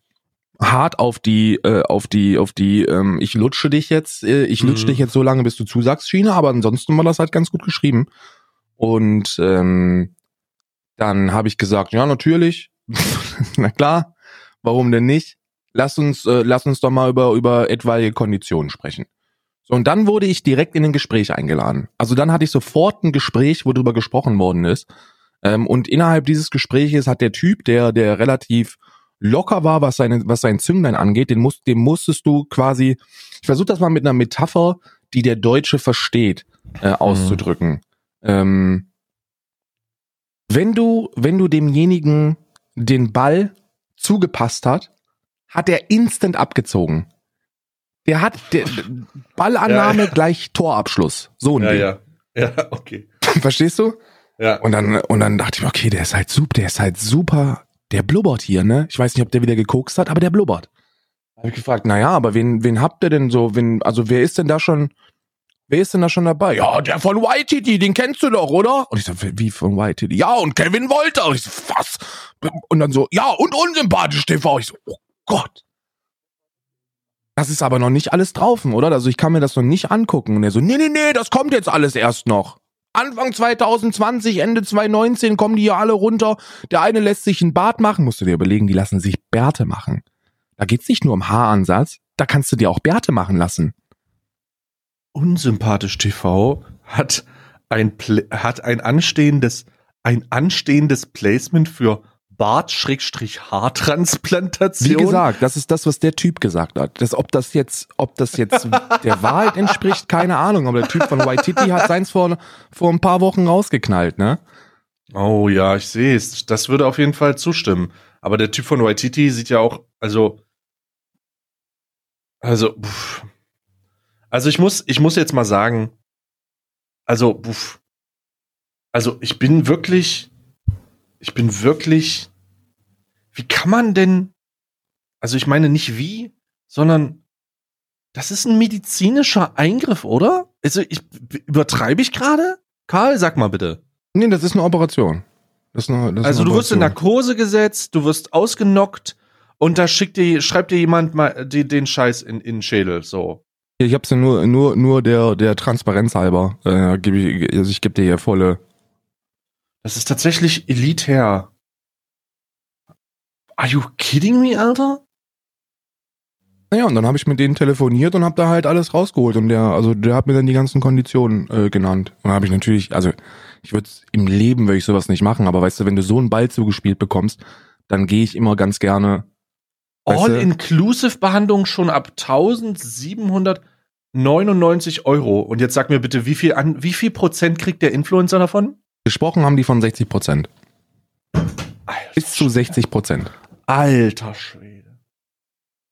S1: hart auf die, äh, auf die, auf die, ähm, ich lutsche dich jetzt, äh, ich lutsche mhm. dich jetzt so lange, bis du zusagst, Schiene, aber ansonsten war das halt ganz gut geschrieben. Und ähm, dann habe ich gesagt, ja, natürlich. Na klar, warum denn nicht? Lass uns, äh, lass uns doch mal über, über etwaige Konditionen sprechen. So, und dann wurde ich direkt in ein Gespräch eingeladen. Also dann hatte ich sofort ein Gespräch, wo drüber gesprochen worden ist. Ähm, und innerhalb dieses Gespräches hat der Typ, der, der relativ locker war, was seine, was sein Zünglein angeht, den musst, dem musstest du quasi, ich versuche das mal mit einer Metapher, die der Deutsche versteht, äh, auszudrücken. Mhm. Ähm, wenn du, wenn du demjenigen den Ball zugepasst hat, hat er instant abgezogen. Der hat der Ballannahme
S2: Ja, ja.
S1: gleich Torabschluss. So ein
S2: Ja,
S1: Ding.
S2: ja. Ja, okay.
S1: Verstehst du?
S2: Ja.
S1: Und dann, und dann dachte ich mir, okay, der ist halt super, der ist halt super, der blubbert hier, ne? Ich weiß nicht, ob der wieder gekokst hat, aber der blubbert. Habe ich gefragt, naja, aber wen, wen habt ihr denn so, wen, also wer ist denn da schon, wer ist denn da schon dabei? Ja, der von Waititi, den kennst du doch, oder? Und ich so, wie von Waititi? Ja, und Kevin Wolter. Und ich so, was? Und dann so, ja, und unsympathisch TV. Ich so, oh Gott. Das ist aber noch nicht alles drauf, oder? Also ich kann mir das noch nicht angucken. Und er so, nee, nee, nee, das kommt jetzt alles erst noch. Anfang 2020, Ende 2019 kommen die ja alle runter. Der eine lässt sich ein Bart machen. Musst du dir überlegen, die lassen sich Bärte machen. Da geht's nicht nur um Haaransatz. Da kannst du dir auch Bärte machen lassen.
S2: Unsympathisch TV hat ein, hat ein anstehendes, ein anstehendes Placement für Bart-Haartransplantation.
S1: Wie gesagt, das ist das, was der Typ gesagt hat. Das, ob das jetzt, ob das jetzt der Wahrheit entspricht, keine Ahnung. Aber der Typ von Waititi hat seins vor, vor ein paar Wochen rausgeknallt, ne?
S2: Oh ja, ich sehe es. Das würde auf jeden Fall zustimmen. Aber der Typ von Waititi sieht ja auch, also, also, pff. also ich muss, ich muss jetzt mal sagen, also, pff. also ich bin wirklich, ich bin wirklich, wie kann man denn, also ich meine nicht wie, sondern das ist ein medizinischer Eingriff, oder? Also ich übertreibe ich gerade? Karl, sag mal bitte.
S1: Nee, das ist eine Operation. Das ist eine, das ist
S2: Also
S1: eine
S2: du wirst in
S1: Operation.
S2: Narkose gesetzt, du wirst ausgenockt und da schickt dir, schreibt dir jemand mal die, den Scheiß in, in den Schädel. So.
S1: Ich hab's ja nur, nur, nur der, der Transparenz halber. Äh, geb ich, also ich gebe dir hier volle.
S2: Das ist tatsächlich elitär. Are you kidding me, Alter?
S1: Naja, und dann habe ich mit denen telefoniert und hab da halt alles rausgeholt. Und der, also der hat mir dann die ganzen Konditionen äh, genannt. Und habe ich natürlich, also ich würde im Leben würde ich sowas nicht machen, aber weißt du, wenn du so einen Ball zugespielt bekommst, dann gehe ich immer ganz gerne.
S2: All-Inclusive-Behandlung schon ab 1799 Euro. Und jetzt sag mir bitte, wie viel, an, wie viel Prozent kriegt der Influencer davon?
S1: Gesprochen haben die von 60 Prozent. Bis zu 60 Prozent.
S2: Alter Schwede.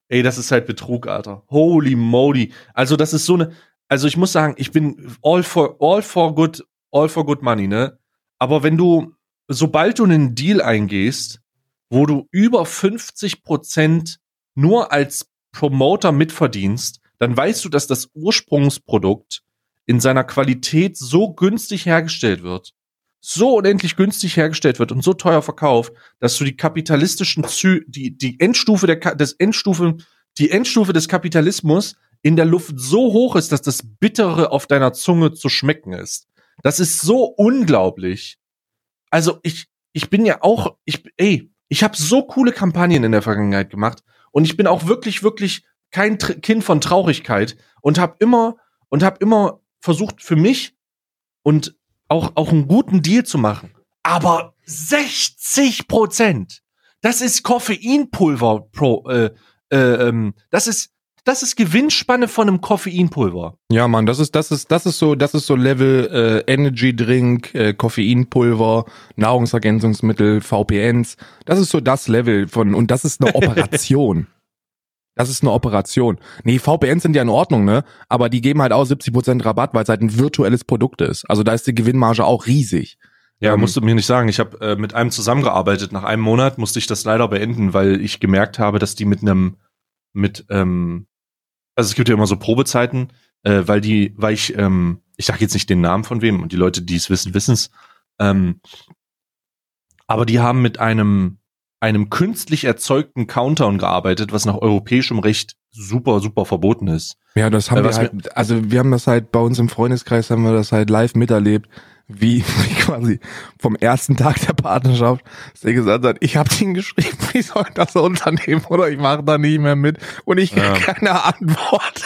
S2: Ey, das ist halt Betrug, Alter. Holy moly. Also, das ist so eine, also ich muss sagen, ich bin all for, all for good, all for good money, ne? Aber wenn du, sobald du einen Deal eingehst, wo du über 50 Prozent nur als Promoter mitverdienst, dann weißt du, dass das Ursprungsprodukt in seiner Qualität so günstig hergestellt wird, so unendlich günstig hergestellt wird und so teuer verkauft, dass du die kapitalistischen Zü die die Endstufe der Ka des Endstufe die Endstufe des Kapitalismus in der Luft so hoch ist, dass das bittere auf deiner Zunge zu schmecken ist. Das ist so unglaublich. Also ich ich bin ja auch ich ey, ich habe so coole Kampagnen in der Vergangenheit gemacht und ich bin auch wirklich wirklich kein Kind von Traurigkeit und habe immer und habe immer versucht für mich und auch, auch einen guten Deal zu machen. Aber 60 Prozent, das ist Koffeinpulver pro, äh, äh, ähm, das ist, das ist Gewinnspanne von einem Koffeinpulver.
S1: Ja, Mann, das ist, das ist, das ist so, das ist so Level äh, Energy Drink, äh, Koffeinpulver, Nahrungsergänzungsmittel, VPNs. Das ist so das Level von und das ist eine Operation. Das ist eine Operation. Nee, VPNs sind ja in Ordnung, ne? Aber die geben halt auch 70% Rabatt, weil es halt ein virtuelles Produkt ist. Also da ist die Gewinnmarge auch riesig.
S2: Ja,
S1: Ähm,
S2: musst du mir nicht sagen. Ich habe äh, mit einem zusammengearbeitet. Nach einem Monat musste ich das leider beenden, weil ich gemerkt habe, dass die mit einem, mit, ähm, also es gibt ja immer so Probezeiten, äh, weil die, weil ich, ähm, ich sage jetzt nicht den Namen von wem und die Leute, die es wissen, wissen es. Ähm, aber die haben mit einem, einem künstlich erzeugten Countdown gearbeitet, was nach europäischem Recht super, super verboten ist.
S1: Ja, das haben
S2: Äh,
S1: wir halt, also wir haben das halt bei uns im Freundeskreis haben wir das halt live miterlebt, wie, wie quasi vom ersten Tag der Partnerschaft, dass er gesagt hat, ich habe ihn geschrieben, ich soll das unternehmen oder ich mache da nicht mehr mit und ich
S2: Ja.
S1: keine Antwort.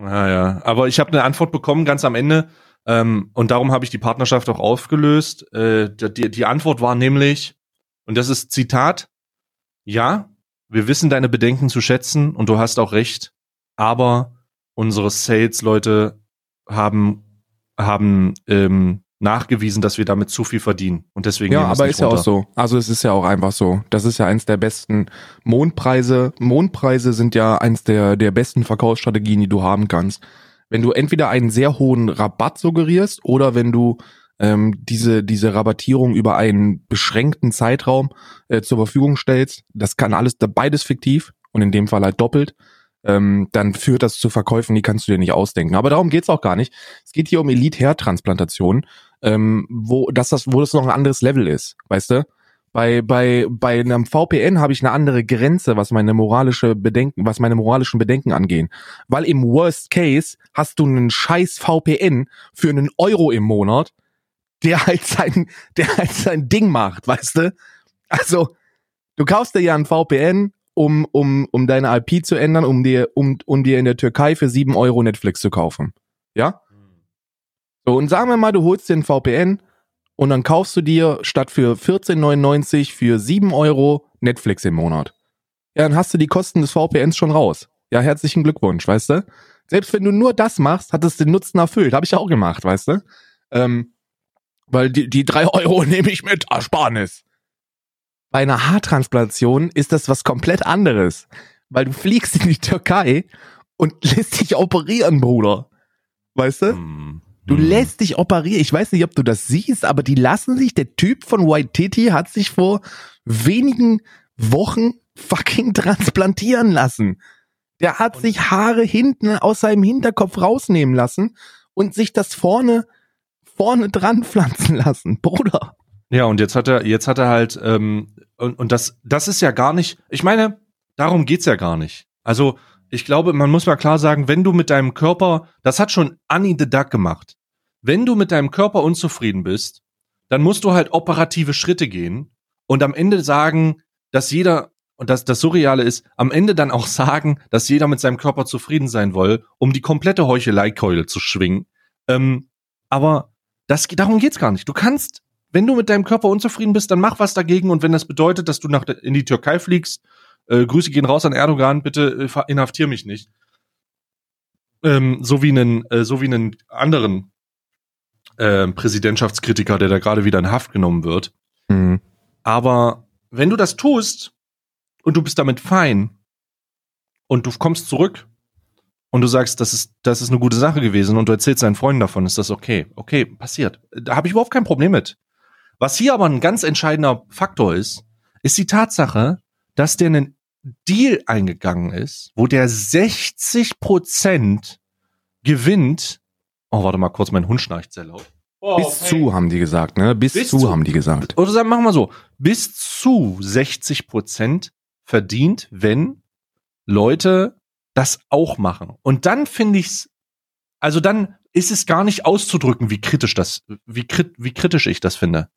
S2: Naja, aber ich habe eine Antwort bekommen ganz am Ende ähm, und darum habe ich die Partnerschaft auch aufgelöst. Äh, die, die Antwort war nämlich, und das ist Zitat, ja, wir wissen deine Bedenken zu schätzen und du hast auch recht, aber unsere Sales-Leute haben, haben ähm, nachgewiesen, dass wir damit zu viel verdienen. Und deswegen
S1: Ja,
S2: nehmen wir es
S1: aber
S2: nicht
S1: ist ja
S2: runter.
S1: auch so. Also es ist ja auch einfach so. Das ist ja eins der besten Mondpreise. Mondpreise sind ja eins der, der besten Verkaufsstrategien, die du haben kannst. Wenn du entweder einen sehr hohen Rabatt suggerierst oder wenn du ähm, diese, diese Rabattierung über einen beschränkten Zeitraum äh, zur Verfügung stellst, das kann alles, beides fiktiv und in dem Fall halt doppelt, ähm, dann führt das zu Verkäufen, die kannst du dir nicht ausdenken. Aber darum geht's auch gar nicht. Es geht hier um Elite-Hair-Transplantation, ähm, wo das, das, wo das noch ein anderes Level ist, weißt du? Bei, bei, bei einem VPN habe ich eine andere Grenze, was meine moralische Bedenken, was meine moralischen Bedenken angehen. Weil im Worst Case hast du einen scheiß VPN für einen Euro im Monat, der halt sein, der halt sein Ding macht, weißt du? Also, du kaufst dir ja ein VPN, um, um, um deine IP zu ändern, um dir, um, um dir in der Türkei für sieben Euro Netflix zu kaufen. Ja? So, und sagen wir mal, du holst dir ein VPN und dann kaufst du dir statt für 14,99 für 7 Euro Netflix im Monat. Ja, dann hast du die Kosten des VPNs schon raus. Ja, herzlichen Glückwunsch, weißt du? Selbst wenn du nur das machst, hat es den Nutzen erfüllt. Habe ich auch gemacht, weißt du? Ähm, weil die, die drei Euro nehme ich mit, Ersparnis. Bei einer Haartransplantation ist das was komplett anderes. Weil du fliegst in die Türkei und lässt dich operieren, Bruder. Weißt du?
S2: Hm.
S1: Du
S2: Hm.
S1: lässt dich operieren. Ich weiß nicht, ob du das siehst, aber die lassen sich, der Typ von White Titty hat sich vor wenigen Wochen fucking transplantieren lassen. Der hat sich Haare hinten aus seinem Hinterkopf rausnehmen lassen und sich das vorne, vorne dran pflanzen lassen. Bruder.
S2: Ja, und jetzt hat er, jetzt hat er halt, ähm, und, und das, das ist ja gar nicht, ich meine, darum geht's ja gar nicht. Also, ich glaube, man muss mal klar sagen, wenn du mit deinem Körper, das hat schon Annie the Duck gemacht. Wenn du mit deinem Körper unzufrieden bist, dann musst du halt operative Schritte gehen und am Ende sagen, dass jeder, und das, das Surreale ist, am Ende dann auch sagen, dass jeder mit seinem Körper zufrieden sein will, um die komplette Heucheleikeule zu schwingen. Ähm, aber das, darum geht's gar nicht. Du kannst wenn du mit deinem Körper unzufrieden bist, dann mach was dagegen. Und wenn das bedeutet, dass du nach, in die Türkei fliegst, äh, Grüße gehen raus an Erdogan, bitte äh, inhaftier mich nicht. Ähm, so wie einen, äh, so wie einen anderen äh, Präsidentschaftskritiker, der da gerade wieder in Haft genommen wird.
S1: Mhm.
S2: Aber wenn du das tust und du bist damit fein und du kommst zurück und du sagst, das ist, das ist eine gute Sache gewesen und du erzählst deinen Freunden davon, ist das okay. Okay, passiert. Da habe ich überhaupt kein Problem mit. Was hier aber ein ganz entscheidender Faktor ist, ist die Tatsache, dass der einen Deal eingegangen ist, wo der 60 Prozent gewinnt. Oh, warte mal kurz, mein Hund schnarcht sehr laut. Oh,
S1: Bis zu, haben die gesagt, ne? Bis,
S2: Bis
S1: zu,
S2: zu.
S1: haben die gesagt.
S2: oder sagen, machen wir so, bis zu 60 Prozent verdient, wenn Leute das auch machen. Und dann finde ich's, also dann ist es gar nicht auszudrücken, wie kritisch das, wie, krit, wie kritisch ich das finde.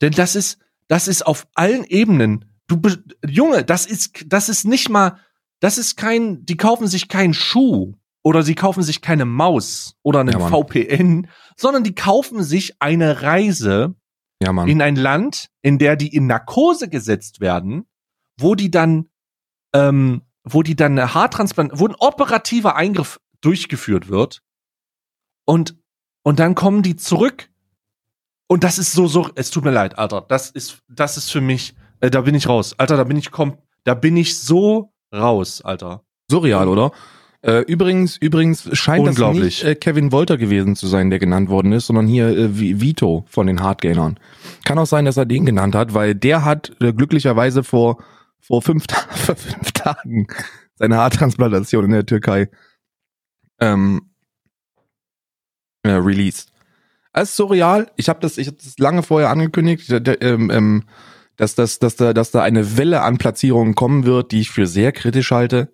S2: Denn das ist, das ist auf allen Ebenen. Du, Junge, das ist, das ist nicht mal, das ist kein, die kaufen sich keinen Schuh oder sie kaufen sich keine Maus oder einen
S1: Ja.
S2: VPN, sondern die kaufen sich eine Reise
S1: Ja,
S2: in ein Land, in der die in Narkose gesetzt werden, wo die dann, ähm, wo die dann eine Haartransplant, wo ein operativer Eingriff durchgeführt wird und und dann kommen die zurück und das ist so so, es tut mir leid, Alter, das ist das ist für mich, äh, da bin ich raus, Alter, da bin ich kom, da bin ich so raus, Alter.
S1: Surreal, oder? Äh, übrigens, übrigens scheint das nicht äh, Kevin Wolter gewesen zu sein, der genannt worden ist, sondern hier äh, Vi- Vito von den Hardgainern. Kann auch sein, dass er den genannt hat, weil der hat äh, glücklicherweise vor vor fünf, vor fünf Tagen seine Haartransplantation in der Türkei ähm, äh, released. Es ist surreal. Ich habe das, ich habe das lange vorher angekündigt, ähm, ähm, dass, das, dass, da, dass da eine Welle an Platzierungen kommen wird, die ich für sehr kritisch halte.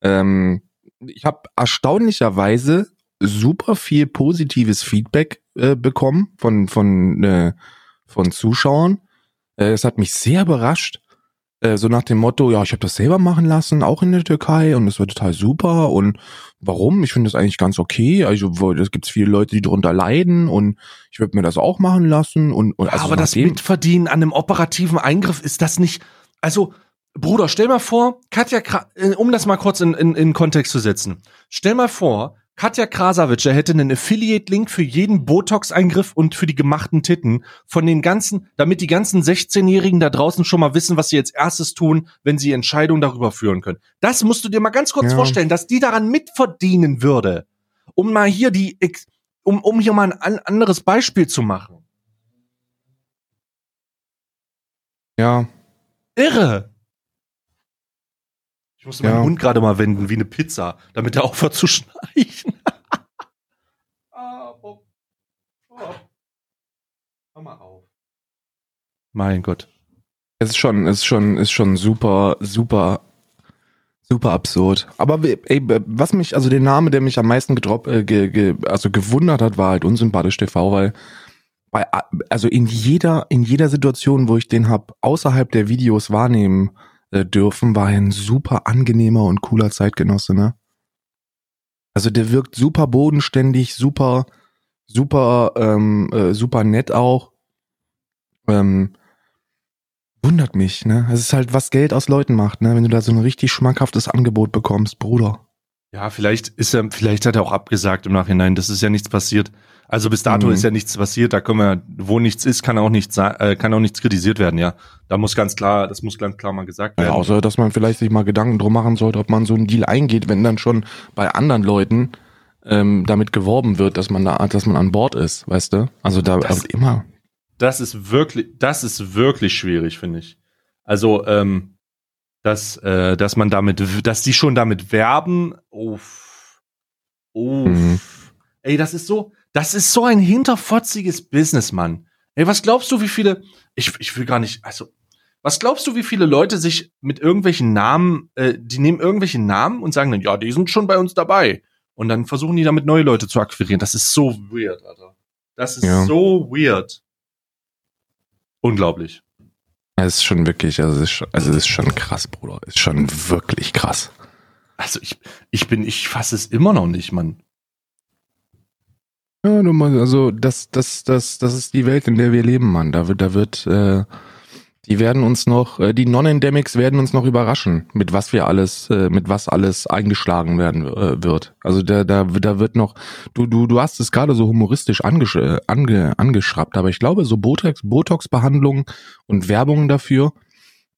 S1: Ähm, ich habe erstaunlicherweise super viel positives Feedback äh, bekommen von von äh, von Zuschauern. Äh, hat mich sehr überrascht. Äh, so nach dem Motto, ja, ich habe das selber machen lassen, auch in der Türkei und es war total super und warum? Ich finde das eigentlich ganz okay. Also es gibt viele Leute, die darunter leiden und ich würde mir das auch machen lassen und, und also
S2: aber das Mitverdienen an einem operativen Eingriff ist das nicht. Also, Bruder, stell mal vor, Katja, äh, um das mal kurz in, in, in Kontext zu setzen, stell mal vor, Katja Krasavice hätte einen Affiliate-Link für jeden Botox-Eingriff und für die gemachten Titten von den ganzen, damit die ganzen 16-Jährigen da draußen schon mal wissen, was sie jetzt erstes tun, wenn sie Entscheidungen darüber führen können. Das musst du dir mal ganz kurz
S1: Ja.
S2: vorstellen, dass die daran mitverdienen würde. Um mal hier die, um, um hier mal ein an- anderes Beispiel zu machen.
S1: Ja,
S2: Irre! Ich musste meinen
S1: Ja.
S2: Hund gerade mal wenden, wie eine Pizza, damit er aufhört zu schnarchen. Ah, Bob. Bob. Hör mal auf. Mein Gott.
S1: es ist schon, ist schon, ist schon super, super, super absurd. Aber ey, was mich, also der Name, der mich am meisten gedrop, äh, ge, ge, also gewundert hat, war halt unsympathisch TV, weil bei, also in jeder, in jeder Situation, wo ich den hab außerhalb der Videos wahrnehmen äh, dürfen, war ein super angenehmer und cooler Zeitgenosse, ne? Also der wirkt super bodenständig, super, super, ähm, äh, super nett auch. Ähm, wundert mich, ne? Es ist halt, was Geld aus Leuten macht, ne? Wenn du da so ein richtig schmackhaftes Angebot bekommst, Bruder.
S2: Ja, vielleicht ist er, vielleicht hat er auch abgesagt im Nachhinein. Das ist ja nichts passiert. Also bis dato
S1: Mhm.
S2: ist ja nichts passiert. Da können wir, wo nichts ist, kann auch nichts, äh, kann auch nichts kritisiert werden. Ja, da muss ganz klar, das muss ganz klar mal gesagt
S1: Ja,
S2: werden.
S1: außer, dass man vielleicht sich mal Gedanken drum machen sollte, ob man so einen Deal eingeht, wenn dann schon bei anderen Leuten ähm, damit geworben wird, dass man da, dass man an Bord ist, weißt du? Also da
S2: Das-
S1: immer.
S2: das ist wirklich, das ist wirklich schwierig, finde ich. Also, ähm, dass, äh, dass man damit, dass die schon damit werben. Uff. Uff.
S1: Mhm.
S2: Ey, das ist so, das ist so ein hinterfotziges Business, Mann. Ey, was glaubst du, wie viele, ich, ich will gar nicht, also, was glaubst du, wie viele Leute sich mit irgendwelchen Namen, äh, die nehmen irgendwelche Namen und sagen dann, ja, die sind schon bei uns dabei. Und dann versuchen die damit neue Leute zu akquirieren. Das ist so weird, Alter. Das ist
S1: Ja.
S2: so weird. Unglaublich.
S1: Es ist schon wirklich, also es ist schon, also es ist schon krass, Bruder. Es ist schon wirklich krass.
S2: Also ich, ich bin, ich fasse es immer noch nicht, Mann.
S1: Ja, nur mal, also das, das, das, das ist die Welt, in der wir leben, Mann. Da wird, da wird, äh, die werden uns noch, äh, die Non-Endemics werden uns noch überraschen, mit was wir alles, äh, mit was alles eingeschlagen werden äh, wird. Also da, da, da wird noch, du, du, du hast es gerade so humoristisch angesch äh, ange, angeschraubt, aber ich glaube, so Botox, Botox-Behandlungen und Werbungen dafür,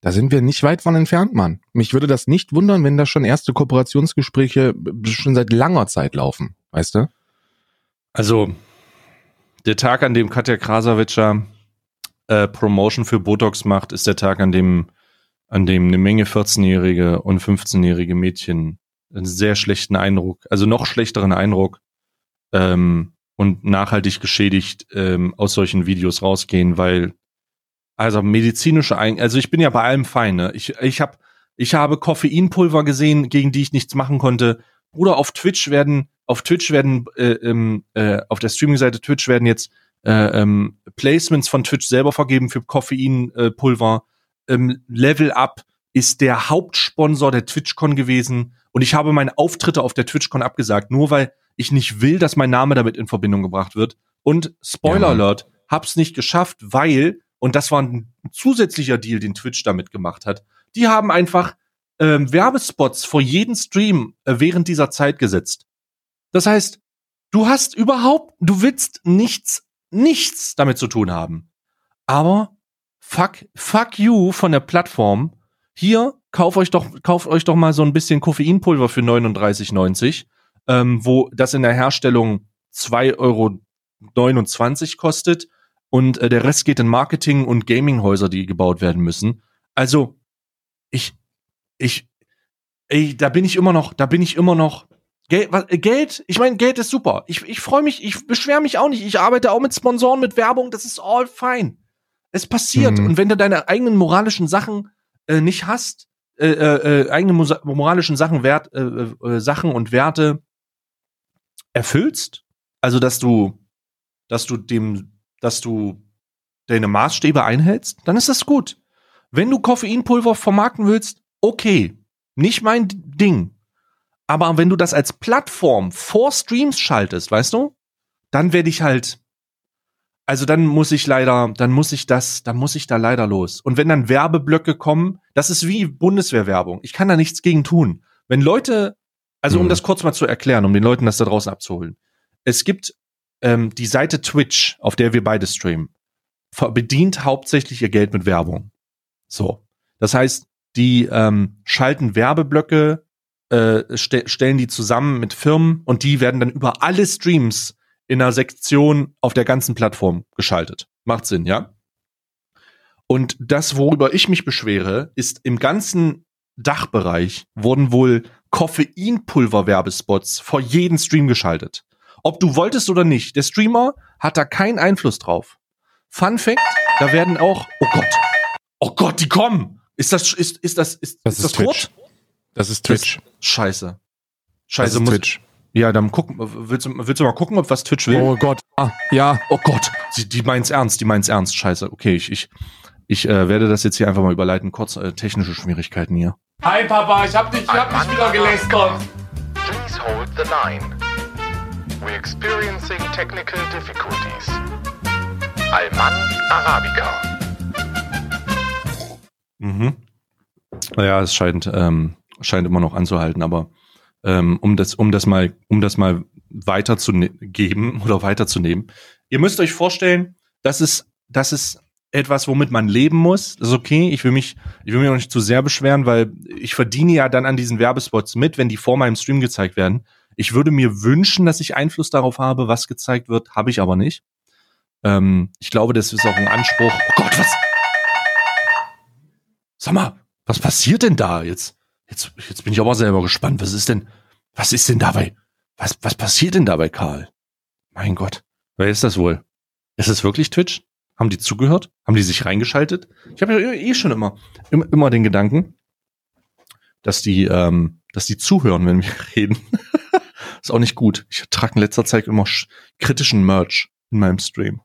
S1: da sind wir nicht weit von entfernt, Mann. Mich würde das nicht wundern, wenn da schon erste Kooperationsgespräche schon seit langer Zeit laufen, weißt du?
S2: Also, der Tag, an dem Katja Krasavica äh, Promotion für Botox macht, ist der Tag, an dem, an dem eine Menge 14-jährige und 15-jährige Mädchen einen sehr schlechten Eindruck, also noch schlechteren Eindruck ähm, und nachhaltig geschädigt ähm, aus solchen Videos rausgehen, weil also medizinische Ein also ich bin ja bei allem fein, ne? Ich, ich habe ich habe Koffeinpulver gesehen, gegen die ich nichts machen konnte. Bruder, auf Twitch werden, auf Twitch werden, äh, ähm, äh, auf der Streaming-Seite Twitch werden jetzt äh, ähm, Placements von Twitch selber vergeben für Koffeinpulver. Ähm, Level Up ist der Hauptsponsor der TwitchCon gewesen und ich habe meine Auftritte auf der TwitchCon abgesagt, nur weil ich nicht will, dass mein Name damit in Verbindung gebracht wird. Und Spoiler
S1: Ja.
S2: Alert, hab's nicht geschafft, weil, und das war ein zusätzlicher Deal, den Twitch damit gemacht hat, die haben einfach ähm, Werbespots vor jeden Stream äh, während dieser Zeit gesetzt. Das heißt, du hast überhaupt, du willst nichts, nichts damit zu tun haben. Aber fuck, fuck you von der Plattform. Hier, kauf euch doch, kauft euch doch mal so ein bisschen Koffeinpulver für 39,90, ähm, wo das in der Herstellung 2,29 Euro kostet und äh, der Rest geht in Marketing und Gaminghäuser, die gebaut werden müssen. Also, ich, ich, ey, da bin ich immer noch, da bin ich immer noch. Geld, was, äh, Geld ich meine, Geld ist super. Ich, ich freue mich, ich beschwere mich auch nicht. Ich arbeite auch mit Sponsoren, mit Werbung, das ist all fine. Es passiert.
S1: Mhm.
S2: Und wenn du deine eigenen moralischen Sachen äh, nicht hast, äh, äh, äh, eigene moralischen Sachen, Wert, äh, äh, Sachen und Werte erfüllst, also dass du, dass du dem, dass du deine Maßstäbe einhältst, dann ist das gut. Wenn du Koffeinpulver vermarkten willst, okay, nicht mein Ding. Aber wenn du das als Plattform vor Streams schaltest, weißt du, dann werde ich halt, also dann muss ich leider, dann muss ich das, dann muss ich da leider los. Und wenn dann Werbeblöcke kommen, das ist wie Bundeswehrwerbung. Ich kann da nichts gegen tun. Wenn Leute Also um
S1: Mhm.
S2: das kurz mal zu erklären, um den Leuten das da draußen abzuholen. Es gibt ähm, die Seite Twitch, auf der wir beide streamen, bedient hauptsächlich ihr Geld mit Werbung. So. Das heißt, die ähm, schalten Werbeblöcke, äh, ste stellen die zusammen mit Firmen und die werden dann über alle Streams in einer Sektion auf der ganzen Plattform geschaltet. Macht Sinn, ja? Und das, worüber ich mich beschwere, ist im ganzen Dachbereich wurden wohl Koffeinpulver-Werbespots vor jeden Stream geschaltet. Ob du wolltest oder nicht, der Streamer hat da keinen Einfluss drauf. Fun Fact, da werden auch, oh Gott, oh Gott, die kommen. Ist das, ist, ist das, ist,
S1: Das
S2: ist
S1: ist
S2: das
S1: Twitch.
S2: tot?
S1: Das ist Twitch.
S2: Scheiße.
S1: Das
S2: Scheiße,
S1: ist
S2: muss,
S1: Twitch.
S2: ja, dann gucken, willst du, willst du mal gucken, ob was Twitch will?
S1: Oh Gott. Ah, ja.
S2: Oh Gott, die, die meint's ernst, die meint's ernst. Scheiße, okay, ich, ich, ich äh, werde das jetzt hier einfach mal überleiten. Kurz äh, technische Schwierigkeiten hier.
S1: Hi Papa, ich hab dich, ich hab dich wieder gelästert.
S3: Please hold the line. We're experiencing technical difficulties. Alman Arabica.
S2: Mhm. Naja, es scheint, ähm, scheint immer noch anzuhalten, aber ähm, um das, um das mal, um das mal weiterzugeben oder weiterzunehmen. Ihr müsst euch vorstellen, das ist, das ist etwas, womit man leben muss. Das ist okay. Ich will mich, ich will mich auch nicht zu sehr beschweren, weil ich verdiene ja dann an diesen Werbespots mit, wenn die vor meinem Stream gezeigt werden. Ich würde mir wünschen, dass ich Einfluss darauf habe, was gezeigt wird, habe ich aber nicht. Ähm, ich glaube, das ist auch ein Anspruch. Oh Gott, was? Sag mal, was passiert denn da jetzt? Jetzt, jetzt bin ich aber selber gespannt. Was ist denn, was ist denn dabei? Was, was passiert denn dabei, Karl? Mein Gott, wer ist das wohl? Ist es wirklich Twitch? Haben die zugehört? Haben die sich reingeschaltet? Ich habe ja eh schon immer, immer, immer den Gedanken, dass die, ähm, dass die zuhören, wenn wir reden. ist auch nicht gut. Ich trage in letzter Zeit immer sch- kritischen Merch in meinem Stream.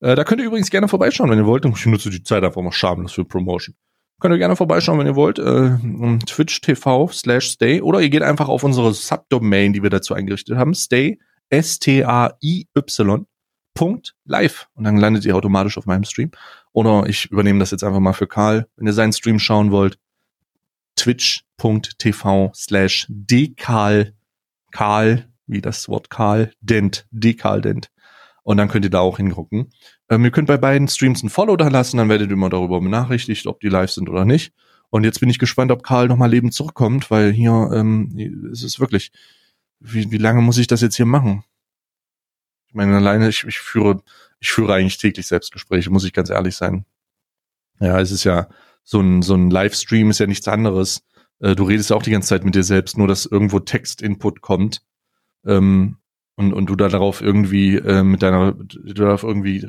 S2: Äh, da könnt ihr übrigens gerne vorbeischauen, wenn ihr wollt. Ich nutze die Zeit einfach mal schamlos für Promotion. Könnt ihr gerne vorbeischauen, wenn ihr wollt. Äh, Twitch TV slash stay. Oder ihr geht einfach auf unsere Subdomain, die wir dazu eingerichtet haben. Stay, S-T-A-I-Y, Punkt, live. Und dann landet ihr automatisch auf meinem Stream. Oder ich übernehme das jetzt einfach mal für Karl. Wenn ihr seinen Stream schauen wollt, twitch.tv slash dekal, Karl, wie das Wort Karl, Dent, dekal Dent. Und dann könnt ihr da auch hingucken. Ähm, ihr könnt bei beiden Streams ein Follow da lassen, dann werdet ihr immer darüber benachrichtigt, ob die live sind oder nicht. Und jetzt bin ich gespannt, ob Karl nochmal lebend zurückkommt, weil hier ähm, es ist wirklich, wie, wie lange muss ich das jetzt hier machen? Ich meine, alleine, ich, ich führe, ich führe eigentlich täglich Selbstgespräche, muss ich ganz ehrlich sein. Ja, es ist ja, so ein, so ein Livestream ist ja nichts anderes. Äh, du redest ja auch die ganze Zeit mit dir selbst, nur dass irgendwo Text-Input kommt. Ähm, und, und du da darauf irgendwie äh, mit deiner, du darauf irgendwie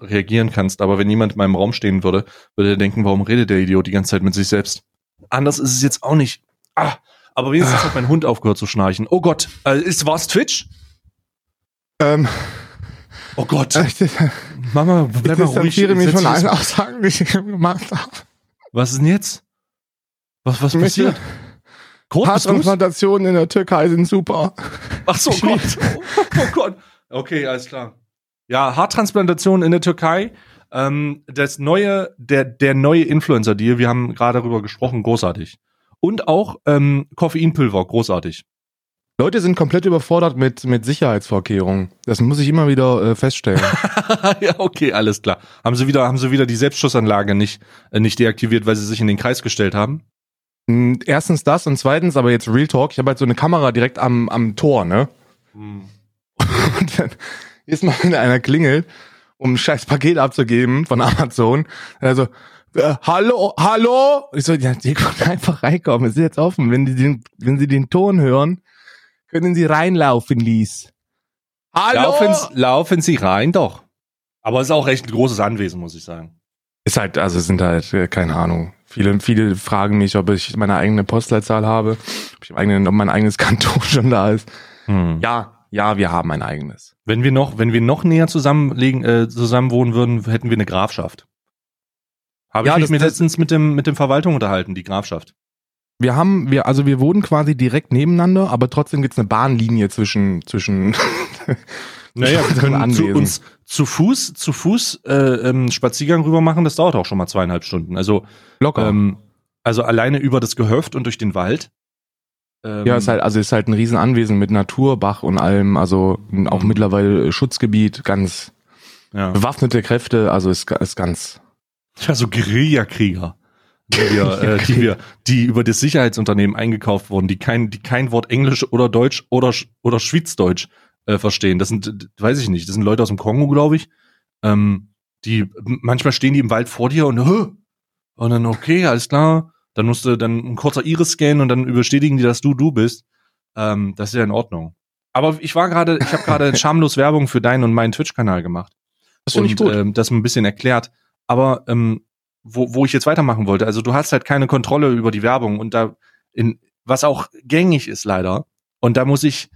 S2: reagieren kannst. Aber wenn jemand in meinem Raum stehen würde, würde er denken, warum redet der Idiot die ganze Zeit mit sich selbst? Anders ist es jetzt auch nicht. Ah, aber wenigstens hat mein Hund aufgehört zu schnarchen. Oh Gott, äh, ist war's Twitch?
S1: Ähm,
S2: Oh Gott,
S1: ich, ich
S2: Mama, bleib mal ruhig.
S1: distanziere mich von allen Aussagen, die ich gemacht habe.
S2: Was ist denn jetzt? Was, was
S1: Ich
S2: passiert?
S1: Haartransplantationen in der Türkei sind super.
S2: Ach so,
S1: Ich
S2: Gott. Oh, oh Gott. Okay, alles klar. Ja, Haartransplantation in der Türkei. Ähm, das neue, der, der neue Influencer-Deal, wir haben gerade darüber gesprochen, großartig. Und auch ähm, Koffeinpulver, großartig.
S1: Leute sind komplett überfordert mit, mit Sicherheitsvorkehrungen. Das muss ich immer wieder äh, feststellen.
S2: ja, okay, alles klar. Haben sie wieder, haben sie wieder die Selbstschussanlage nicht, äh, nicht deaktiviert, weil sie sich in den Kreis gestellt haben?
S1: Mm, Erstens das und zweitens, aber jetzt Real Talk, ich habe halt so eine Kamera direkt am, am Tor, ne? Und dann ist mal, wenn einer klingelt, um ein scheiß Paket abzugeben von Amazon. Also, äh, hallo, hallo? Ich so, ja, die können einfach reinkommen. Es ist jetzt offen. Wenn die den, wenn sie den Ton hören, können sie reinlaufen, Lies. Hallo?
S2: Laufen, laufen Sie rein, doch. Aber es ist auch recht ein großes Anwesen, muss ich sagen.
S1: Ist halt, also es sind halt, äh, keine Ahnung. Viele, viele fragen mich, ob ich meine eigene Postleitzahl habe, ob, ich mein eigenes Kanton schon da ist.
S2: Hm.
S1: Ja, ja, wir haben ein eigenes.
S2: Wenn wir noch, wenn wir noch näher zusammenlegen, äh, zusammen wohnen würden, hätten wir eine Grafschaft. Habe
S1: Ja,
S2: ich mich
S1: das-
S2: letztens mit dem mit dem Verwaltung unterhalten, die Grafschaft.
S1: Wir haben, wir, also wir wohnen quasi direkt nebeneinander, aber trotzdem gibt's eine Bahnlinie zwischen, zwischen.
S2: Naja, wir können zu uns zu Fuß, zu Fuß äh, ähm, Spaziergang rüber machen. Das dauert auch schon mal zweieinhalb Stunden. Also
S1: locker.
S2: ähm, also alleine über das Gehöft und durch den Wald Ähm,
S1: Ja, ist halt, also ist halt ein Riesenanwesen mit Natur, Bach und allem, also auch
S2: Mhm.
S1: mittlerweile Schutzgebiet, ganz
S2: ja.
S1: bewaffnete Kräfte, also ist, ist ganz.
S2: ja, so Guerillakrieger, die wir, äh, die wir, die über das Sicherheitsunternehmen eingekauft wurden, die kein, die kein Wort Englisch oder Deutsch oder oder Schweizdeutsch äh, verstehen. Das sind, weiß ich nicht, das sind Leute aus dem Kongo, glaube ich. Ähm, die manchmal stehen die im Wald vor dir und Hö! und dann okay, alles klar. Dann musst du dann ein kurzer Iris scannen und dann überstetigen die, dass du du bist. Ähm, das ist ja in Ordnung. Aber ich war gerade, ich habe gerade schamlos Werbung für deinen und meinen Twitch-Kanal gemacht
S1: Das finde ich gut.
S2: Ähm, das ein bisschen erklärt. Aber ähm, wo, wo ich jetzt weitermachen wollte, also du hast halt keine Kontrolle über die Werbung und da in was auch gängig ist leider. Und da muss ich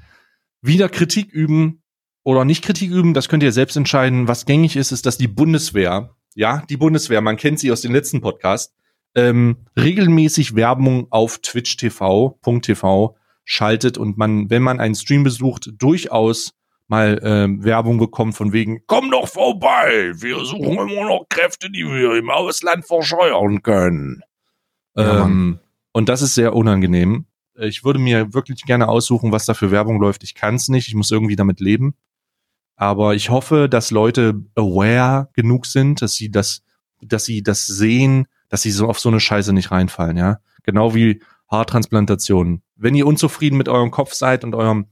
S2: wieder Kritik üben oder nicht Kritik üben, das könnt ihr selbst entscheiden. Was gängig ist, ist, dass die Bundeswehr, ja, die Bundeswehr, man kennt sie aus dem letzten Podcast, ähm, regelmäßig Werbung auf Twitch TV, .tv schaltet und man, wenn man einen Stream besucht, durchaus mal ähm, Werbung bekommt von wegen, komm doch vorbei, wir suchen immer noch Kräfte, die wir im Ausland verscheuern können.
S1: Ja,
S2: ähm, und das ist sehr unangenehm. Ich würde mir wirklich gerne aussuchen, was da für Werbung läuft. Ich kann es nicht, ich muss irgendwie damit leben. Aber ich hoffe, dass Leute aware genug sind, dass sie das, dass sie das sehen, dass sie so auf so eine Scheiße nicht reinfallen, ja. Genau wie Haartransplantationen. Wenn ihr unzufrieden mit eurem Kopf seid und eurem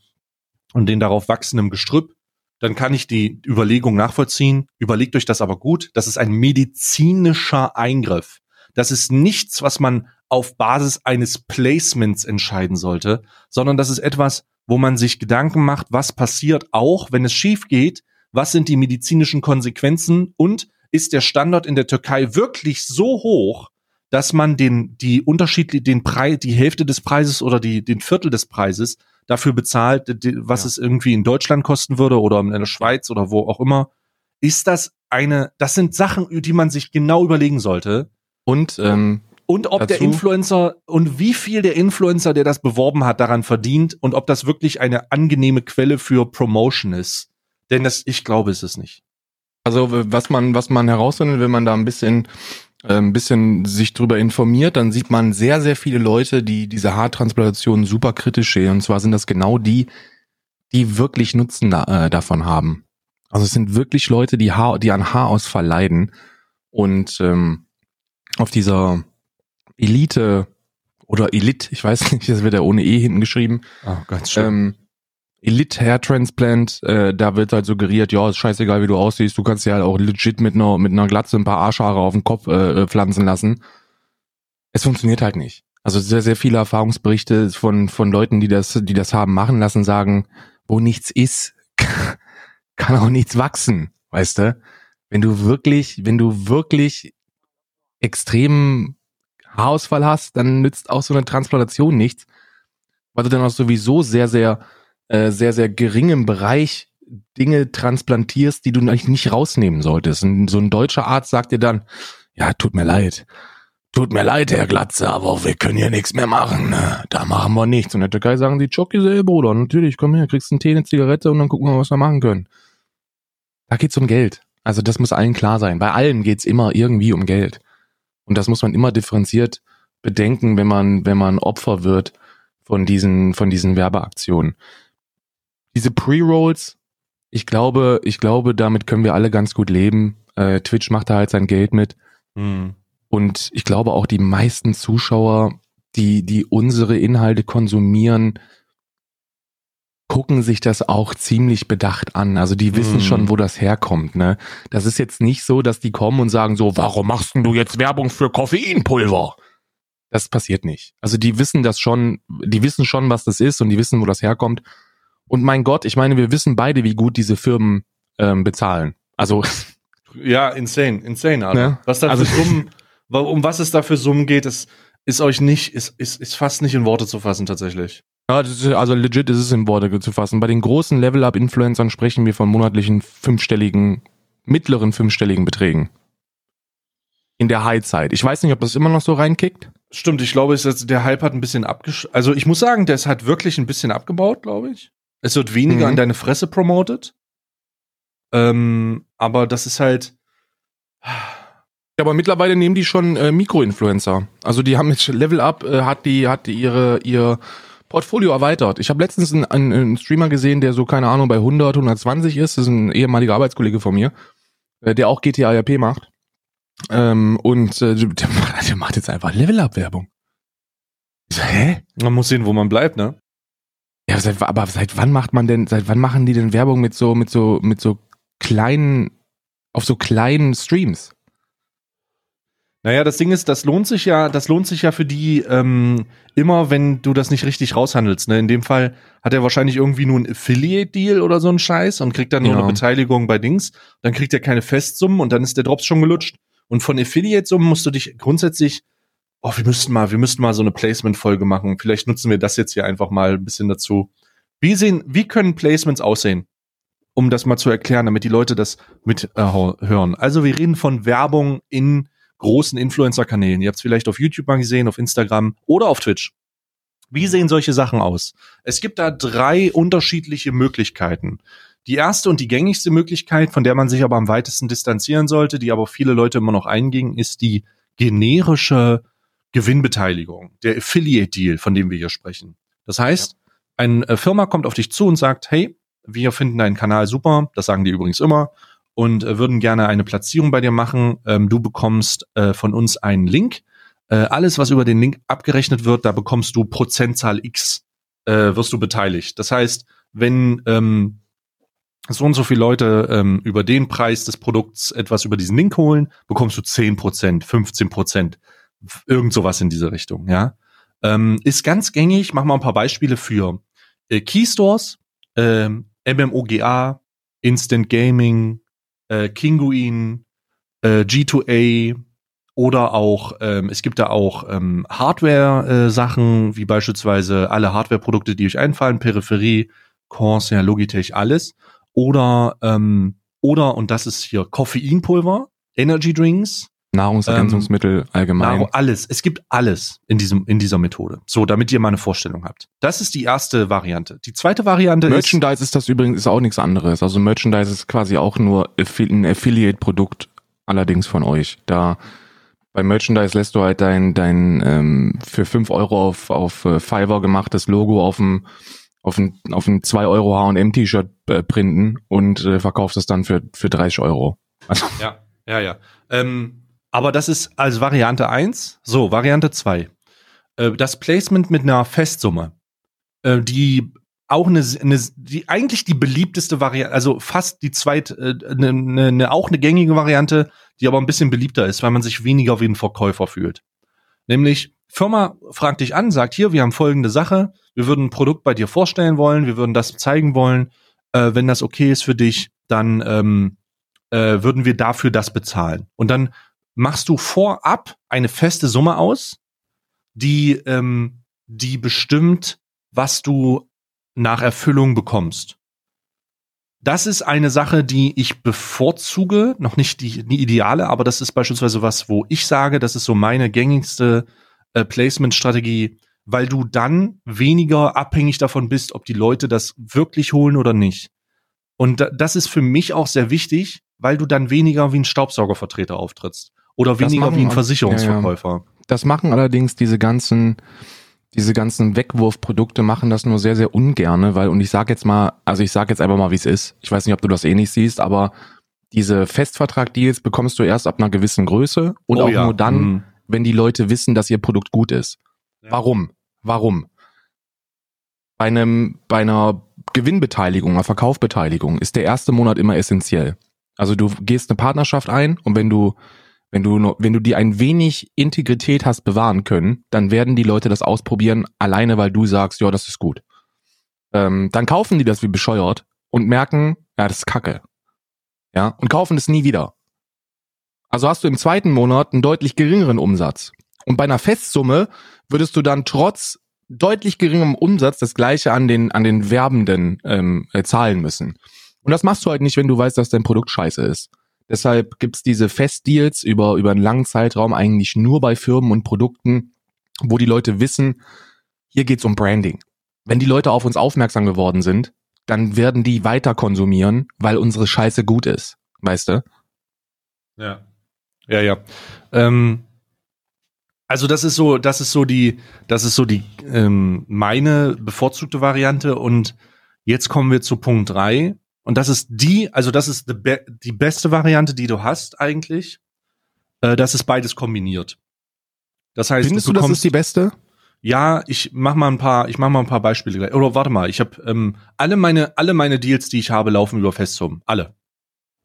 S2: und den darauf wachsenden Gestrüpp, dann kann ich die Überlegung nachvollziehen. Überlegt euch das aber gut. Das ist ein medizinischer Eingriff. Das ist nichts, was man auf Basis eines Placements entscheiden sollte, sondern das ist etwas, wo man sich Gedanken macht, was passiert auch, wenn es schief geht, was sind die medizinischen Konsequenzen und ist der Standard in der Türkei wirklich so hoch, dass man den, die Unterschied, den Preis, die Hälfte des Preises oder die, den Viertel des Preises dafür bezahlt, was
S1: Ja.
S2: es irgendwie in Deutschland kosten würde oder in der Schweiz oder wo auch immer. Ist das eine, das sind Sachen, die man sich genau überlegen sollte.
S1: Und ähm,
S2: Und ob der
S1: Dazu-
S2: Influencer und wie viel der Influencer, der das beworben hat, daran verdient und ob das wirklich eine angenehme Quelle für Promotion ist. Denn das, ich glaube, es ist nicht.
S1: Also was man, was man herausfindet, wenn man da ein bisschen, äh, ein bisschen sich drüber informiert, dann sieht man sehr, sehr viele Leute, die diese Haartransplantation super kritisch sehen. Und zwar sind das genau die, die wirklich Nutzen da, äh, davon haben. Also es sind wirklich Leute, die Haar, die an Haarausfall leiden und ähm, auf dieser Elite oder Elite, ich weiß nicht, das wird ja ohne E hinten geschrieben,
S2: Oh, ganz
S1: ähm, Elite Hair Transplant, äh, da wird halt suggeriert, ja, ist scheißegal, wie du aussiehst, du kannst dir halt auch legit mit einer, mit einer Glatze ein paar Arschhaare auf den Kopf äh, pflanzen lassen. Es funktioniert halt nicht. Also sehr, sehr viele Erfahrungsberichte von, von Leuten, die das, die das haben machen lassen, sagen, wo nichts ist, kann auch nichts wachsen, weißt du? Wenn du wirklich, wenn du wirklich extremen Haarausfall hast, dann nützt auch so eine Transplantation nichts, weil du dann auch sowieso sehr, sehr, äh, sehr, sehr geringem Bereich Dinge transplantierst, die du eigentlich nicht rausnehmen solltest. Und so ein deutscher Arzt sagt dir dann, ja, tut mir leid. Tut mir leid, Herr Glatze, aber wir können hier nichts mehr machen. Ne? Da machen wir nichts. Und in der Türkei sagen die, Choki, Bruder, natürlich, komm her, kriegst einen Tee, eine Zigarette und dann gucken wir, was wir machen können. Da geht's um Geld. Also das muss allen klar sein. Bei allem geht's immer irgendwie um Geld. Und das muss man immer differenziert bedenken, wenn man, wenn man Opfer wird von diesen, von diesen Werbeaktionen. Diese Pre-Rolls, ich glaube, ich glaube, damit können wir alle ganz gut leben. Äh, Twitch macht da halt sein Geld mit.
S2: Hm.
S1: Und ich glaube auch die meisten Zuschauer, die, die unsere Inhalte konsumieren, gucken sich das auch ziemlich bedacht an. Also die wissen
S2: Mhm.
S1: schon, wo das herkommt. Ne? Das ist jetzt nicht so, dass die kommen und sagen so, warum machst denn du jetzt Werbung für Koffeinpulver? Das passiert nicht. Also die wissen das schon, die wissen schon, was das ist und die wissen, wo das herkommt. Und mein Gott, ich meine, wir wissen beide, wie gut diese Firmen ähm, bezahlen. Also
S2: Ja, insane, insane, Alter.
S1: Ne?
S2: Was da
S1: Also-
S2: Summen, um was es da für Summen geht, ist, ist euch nicht, ist, ist, ist fast nicht in Worte zu fassen, tatsächlich.
S1: Ja, das also legit ist es in Worte zu fassen. Bei den großen Level-Up-Influencern sprechen wir von monatlichen fünfstelligen, mittleren fünfstelligen Beträgen. In der High-Zeit. Ich weiß nicht, ob das immer noch so reinkickt.
S2: Stimmt, ich glaube, ist, der Hype hat ein bisschen abgesch... Also ich muss sagen, der ist halt wirklich ein bisschen abgebaut, glaube ich. Es wird weniger
S1: Mhm.
S2: an deine Fresse promoted. Ähm, aber das ist halt...
S1: Aber mittlerweile nehmen die schon äh, Mikroinfluencer. Also die haben jetzt Level Up, äh, hat die, hat die ihre, ihr Portfolio erweitert. Ich habe letztens einen, einen, einen Streamer gesehen, der so, keine Ahnung, bei 100, 120 ist. Das ist ein ehemaliger Arbeitskollege von mir, äh, der auch GTA RP macht. Ähm, und äh, der, macht, der macht jetzt einfach Level-Up-Werbung. Hä?
S2: Man muss sehen, wo man bleibt, ne?
S1: Ja, seit, aber seit wann macht man denn, seit wann machen die denn Werbung mit so, mit so, mit so kleinen, auf so kleinen Streams?
S2: Naja, das Ding ist, das lohnt sich ja, das lohnt sich ja für die ähm, immer, wenn du das nicht richtig raushandelst. Ne? In dem Fall hat er wahrscheinlich irgendwie nur ein Affiliate-Deal oder so einen Scheiß und kriegt dann nur
S1: Ja.
S2: eine Beteiligung bei Dings. Dann kriegt er keine Festsummen und dann ist der Drops schon gelutscht. Und von Affiliate-Summen musst du dich grundsätzlich, oh, wir müssten mal, wir müssten mal so eine Placement-Folge machen. Vielleicht nutzen wir das jetzt hier einfach mal ein bisschen dazu. Wie sehen, wie können Placements aussehen? Um das mal zu erklären, damit die Leute das mit äh. Also wir reden von Werbung in großen Influencer-Kanälen. Ihr habt es vielleicht auf YouTube mal gesehen, auf Instagram oder auf Twitch. Wie sehen solche Sachen aus? Es gibt da drei unterschiedliche Möglichkeiten. Die erste und die gängigste Möglichkeit, von der man sich aber am weitesten distanzieren sollte, die aber viele Leute immer noch eingingen, ist die generische Gewinnbeteiligung, der Affiliate-Deal, von dem wir hier sprechen. Das heißt, eine äh, Firma kommt auf dich zu und sagt, hey, wir finden deinen Kanal super, das sagen die übrigens immer, und äh, würden gerne eine Platzierung bei dir machen. Ähm, du bekommst äh, von uns einen Link. Alles, was über den Link abgerechnet wird, da bekommst du Prozentzahl X, wirst du beteiligt. Das heißt, wenn ähm, so und so viele Leute ähm, über den Preis des Produkts etwas über diesen Link holen, bekommst du 10%, 15%, irgend sowas in diese Richtung, ja. Ähm, ist ganz gängig, mach mal ein paar Beispiele für äh, Keystores, ähm, MMOGA, Instant Gaming, äh, Kinguin, äh, G2A oder auch, ähm, es gibt da auch ähm, Hardware-Sachen, wie beispielsweise alle Hardware-Produkte, die euch einfallen, Peripherie, Corsair, Logitech, alles. Oder, ähm, oder, und das ist hier Koffeinpulver, Energy Drinks,
S1: Nahrungsergänzungsmittel allgemein.
S2: Nahrung, alles. Es gibt alles in diesem, in dieser Methode. So, damit ihr mal eine Vorstellung habt. Das ist die erste Variante. Die zweite Variante ist,
S1: Merchandise ist das übrigens ist auch nichts anderes. Also Merchandise ist quasi auch nur ein Affiliate-Produkt, allerdings von euch. Da bei Merchandise lässt du halt dein, dein ähm, für 5 Euro auf, auf äh, Fiverr gemachtes Logo auf dem auf ein, auf ein 2 Euro H&M-T-Shirt äh, printen und äh, verkaufst es dann für, für 30 Euro. Also,
S2: Ja, ja, ja. Ähm, aber das ist als Variante eins. So, Variante zwei. Äh, das Placement mit einer Festsumme, äh, die auch eine, eine, die eigentlich die beliebteste Variante, also fast die zweit, äh, eine, eine, auch eine gängige Variante, die aber ein bisschen beliebter ist, weil man sich weniger wie ein Verkäufer fühlt. Nämlich, Firma fragt dich an, sagt hier, wir haben folgende Sache, wir würden ein Produkt bei dir vorstellen wollen, wir würden das zeigen wollen, äh, wenn das okay ist für dich, dann ähm, äh, würden wir dafür das bezahlen. Und dann machst du vorab eine feste Summe aus, die, ähm, die bestimmt, was du nach Erfüllung bekommst. Das ist eine Sache, die ich bevorzuge, noch nicht die, die ideale, aber das ist beispielsweise was, wo ich sage, das ist so meine gängigste äh, Placement-Strategie, weil du dann weniger abhängig davon bist, ob die Leute das wirklich holen oder nicht. Und da, das ist für mich auch sehr wichtig, weil du dann weniger wie ein Staubsaugervertreter auftrittst oder weniger
S1: machen
S2: wie ein Versicherungsverkäufer.
S1: Das machen allerdings diese ganzen, diese ganzen Wegwurfprodukte machen das nur sehr, sehr ungerne, weil, und ich sage jetzt mal, also ich sage jetzt einfach mal, wie es ist. Ich weiß nicht, ob du das eh nicht siehst, aber diese Festvertrag-Deals bekommst du erst ab einer gewissen Größe und
S2: Oh
S1: auch
S2: ja,
S1: nur dann,
S2: mhm.
S1: wenn die Leute wissen, dass ihr Produkt gut ist.
S2: Ja.
S1: Warum? Warum? Bei einem, bei einer Gewinnbeteiligung, einer Verkaufbeteiligung ist der erste Monat immer essentiell. Also du gehst eine Partnerschaft ein und wenn du, wenn du, nur- wenn du dir ein wenig Integrität hast bewahren können, dann werden die Leute das ausprobieren, alleine weil du sagst, ja, das ist gut. Ähm, dann kaufen die das wie bescheuert und merken, ja, das ist Kacke. Ja, und kaufen es nie wieder. Also hast du im zweiten Monat einen deutlich geringeren Umsatz. Und bei einer Festsumme würdest du dann trotz deutlich geringerem Umsatz das gleiche an den, an den Werbenden ähm, äh, zahlen müssen. Und das machst du halt nicht, wenn du weißt, dass dein Produkt scheiße ist. Deshalb gibt's diese Festdeals über, über einen langen Zeitraum eigentlich nur bei Firmen und Produkten, wo die Leute wissen, hier geht's um Branding. Wenn die Leute auf uns aufmerksam geworden sind, dann werden die weiter konsumieren, weil unsere Scheiße gut ist. Weißt du?
S2: Ja. Ja, ja. Ähm, Also das ist so, das ist so die, das ist so die ähm, meine bevorzugte Variante. Und jetzt kommen wir zu Punkt drei. Und das ist die, also das ist die, be die beste Variante, die du hast eigentlich. Äh, das ist beides kombiniert. Das heißt,
S1: Findest du, das ist die beste?
S2: Ja, ich mach mal ein paar, ich mach mal ein paar Beispiele. gleich. Oder warte mal, ich habe ähm, alle meine, alle meine Deals, die ich habe, laufen über Festsum. Alle.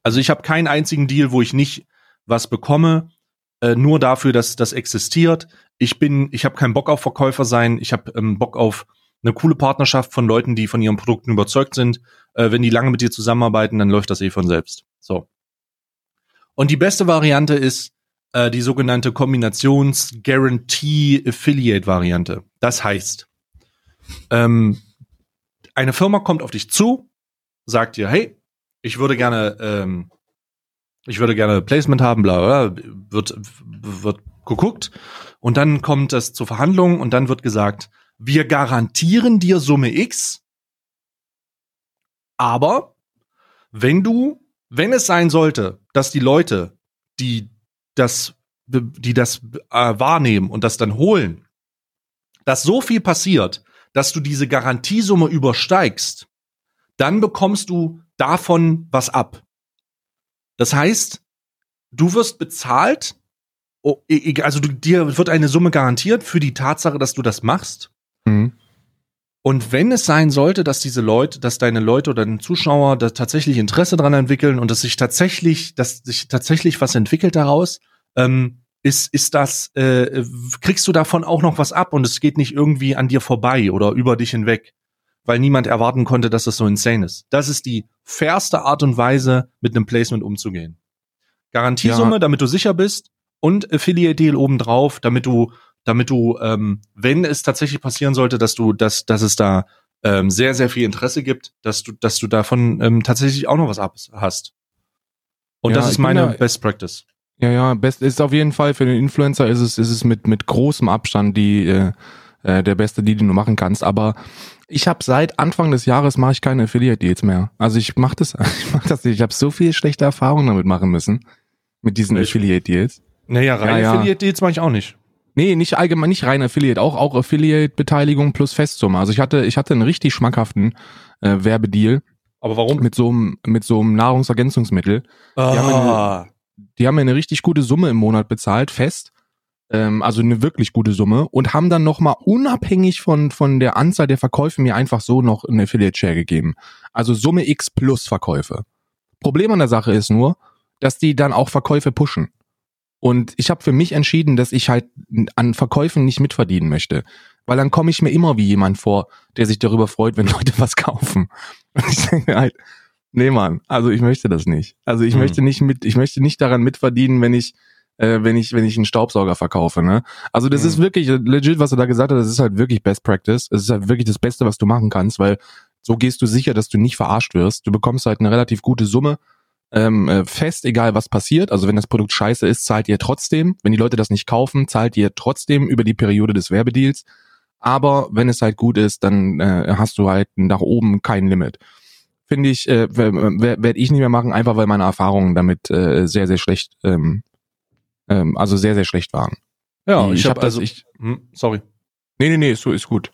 S2: Also ich habe keinen einzigen Deal, wo ich nicht was bekomme, äh, nur dafür, dass das existiert. Ich bin, ich habe keinen Bock auf Verkäufer sein. Ich habe ähm, Bock auf eine coole Partnerschaft von Leuten, die von ihren Produkten überzeugt sind. Äh, wenn die lange mit dir zusammenarbeiten, dann läuft das eh von selbst. So. Und die beste Variante ist äh, die sogenannte Kombinations-Guarantee-Affiliate-Variante. Das heißt, ähm, eine Firma kommt auf dich zu, sagt dir, hey, ich würde gerne, ähm, ich würde gerne Placement haben, bla, bla, wird, wird geguckt und dann kommt es zur Verhandlung und dann wird gesagt, wir garantieren dir Summe X, aber wenn du, wenn es sein sollte, dass die Leute, die das, die das äh, wahrnehmen und das dann holen, dass so viel passiert, dass du diese Garantiesumme übersteigst, dann bekommst du davon was ab. Das heißt, du wirst bezahlt, oh, e, e, also dir wird eine Summe garantiert für die Tatsache, dass du das machst.
S1: Mhm.
S2: Und wenn es sein sollte, dass diese Leute, dass deine Leute oder deine Zuschauer da tatsächlich Interesse dran entwickeln und dass sich tatsächlich, dass sich tatsächlich was entwickelt daraus, ähm, ist, ist das, äh, kriegst du davon auch noch was ab und es geht nicht irgendwie an dir vorbei oder über dich hinweg, weil niemand erwarten konnte, dass das so insane ist. Das ist die fairste Art und Weise, mit einem Placement umzugehen. Garantiesumme,
S1: Ja.
S2: damit du sicher bist und Affiliate Deal obendrauf, damit du, damit du, ähm, wenn es tatsächlich passieren sollte, dass du, dass, dass es da ähm, sehr, sehr viel Interesse gibt, dass du, dass du davon ähm, tatsächlich auch noch was ab hast. Und
S1: Ja,
S2: das ist meine
S1: da-
S2: Best Practice.
S1: Ja, ja, best ist auf jeden Fall für den Influencer ist es, ist es mit, mit großem Abstand die, äh, äh, der beste Deal, den du machen kannst. Aber ich habe seit Anfang des Jahres mache ich keine Affiliate Deals mehr. Also ich mache das, ich mach das nicht. Ich habe so viel schlechte Erfahrungen damit machen müssen mit diesen
S2: Ich-
S1: Affiliate Deals.
S2: Naja, rein
S1: Ja, ja.
S2: Affiliate Deals mache ich auch nicht.
S1: Nee, nicht allgemein, nicht rein Affiliate, auch auch Affiliate Beteiligung plus Festsumme. Also ich hatte ich hatte einen richtig schmackhaften äh, Werbedeal
S2: Aber warum?
S1: mit so einem mit so einem Nahrungsergänzungsmittel.
S2: Ah,
S1: die haben mir eine richtig gute Summe im Monat bezahlt, fest. Ähm, also eine wirklich gute Summe und haben dann nochmal unabhängig von, von der Anzahl der Verkäufe mir einfach so noch eine Affiliate-Share gegeben. Also Summe X plus Verkäufe. Problem an der Sache ist nur, dass die dann auch Verkäufe pushen. Und ich habe für mich entschieden, dass ich halt an Verkäufen nicht mitverdienen möchte. Weil dann komme ich mir immer wie jemand vor, der sich darüber freut, wenn Leute was kaufen. Und ich denke halt, nee Mann, also ich möchte das nicht. Also ich
S2: Hm.
S1: möchte nicht mit, ich möchte nicht daran mitverdienen, wenn ich, äh, wenn ich, wenn ich einen Staubsauger verkaufe, ne? Also das
S2: Hm.
S1: ist wirklich legit, was du da gesagt hast, das ist halt wirklich Best Practice. Es ist halt wirklich das Beste, was du machen kannst, weil so gehst du sicher, dass du nicht verarscht wirst. Du bekommst halt eine relativ gute Summe ähm, äh, fest, egal was passiert. Also wenn das Produkt scheiße ist, zahlt ihr trotzdem. Wenn die Leute das nicht kaufen, zahlt ihr trotzdem über die Periode des Werbedeals. Aber wenn es halt gut ist, dann äh, hast du halt nach oben kein Limit. Finde ich, äh, werde ich nicht mehr machen, einfach weil meine Erfahrungen damit äh, sehr, sehr schlecht, ähm, ähm, also sehr, sehr schlecht waren.
S2: ja, ich,
S1: hab
S2: habe also,
S1: ich,
S2: hm, sorry,
S1: nee, nee, nee, so ist gut.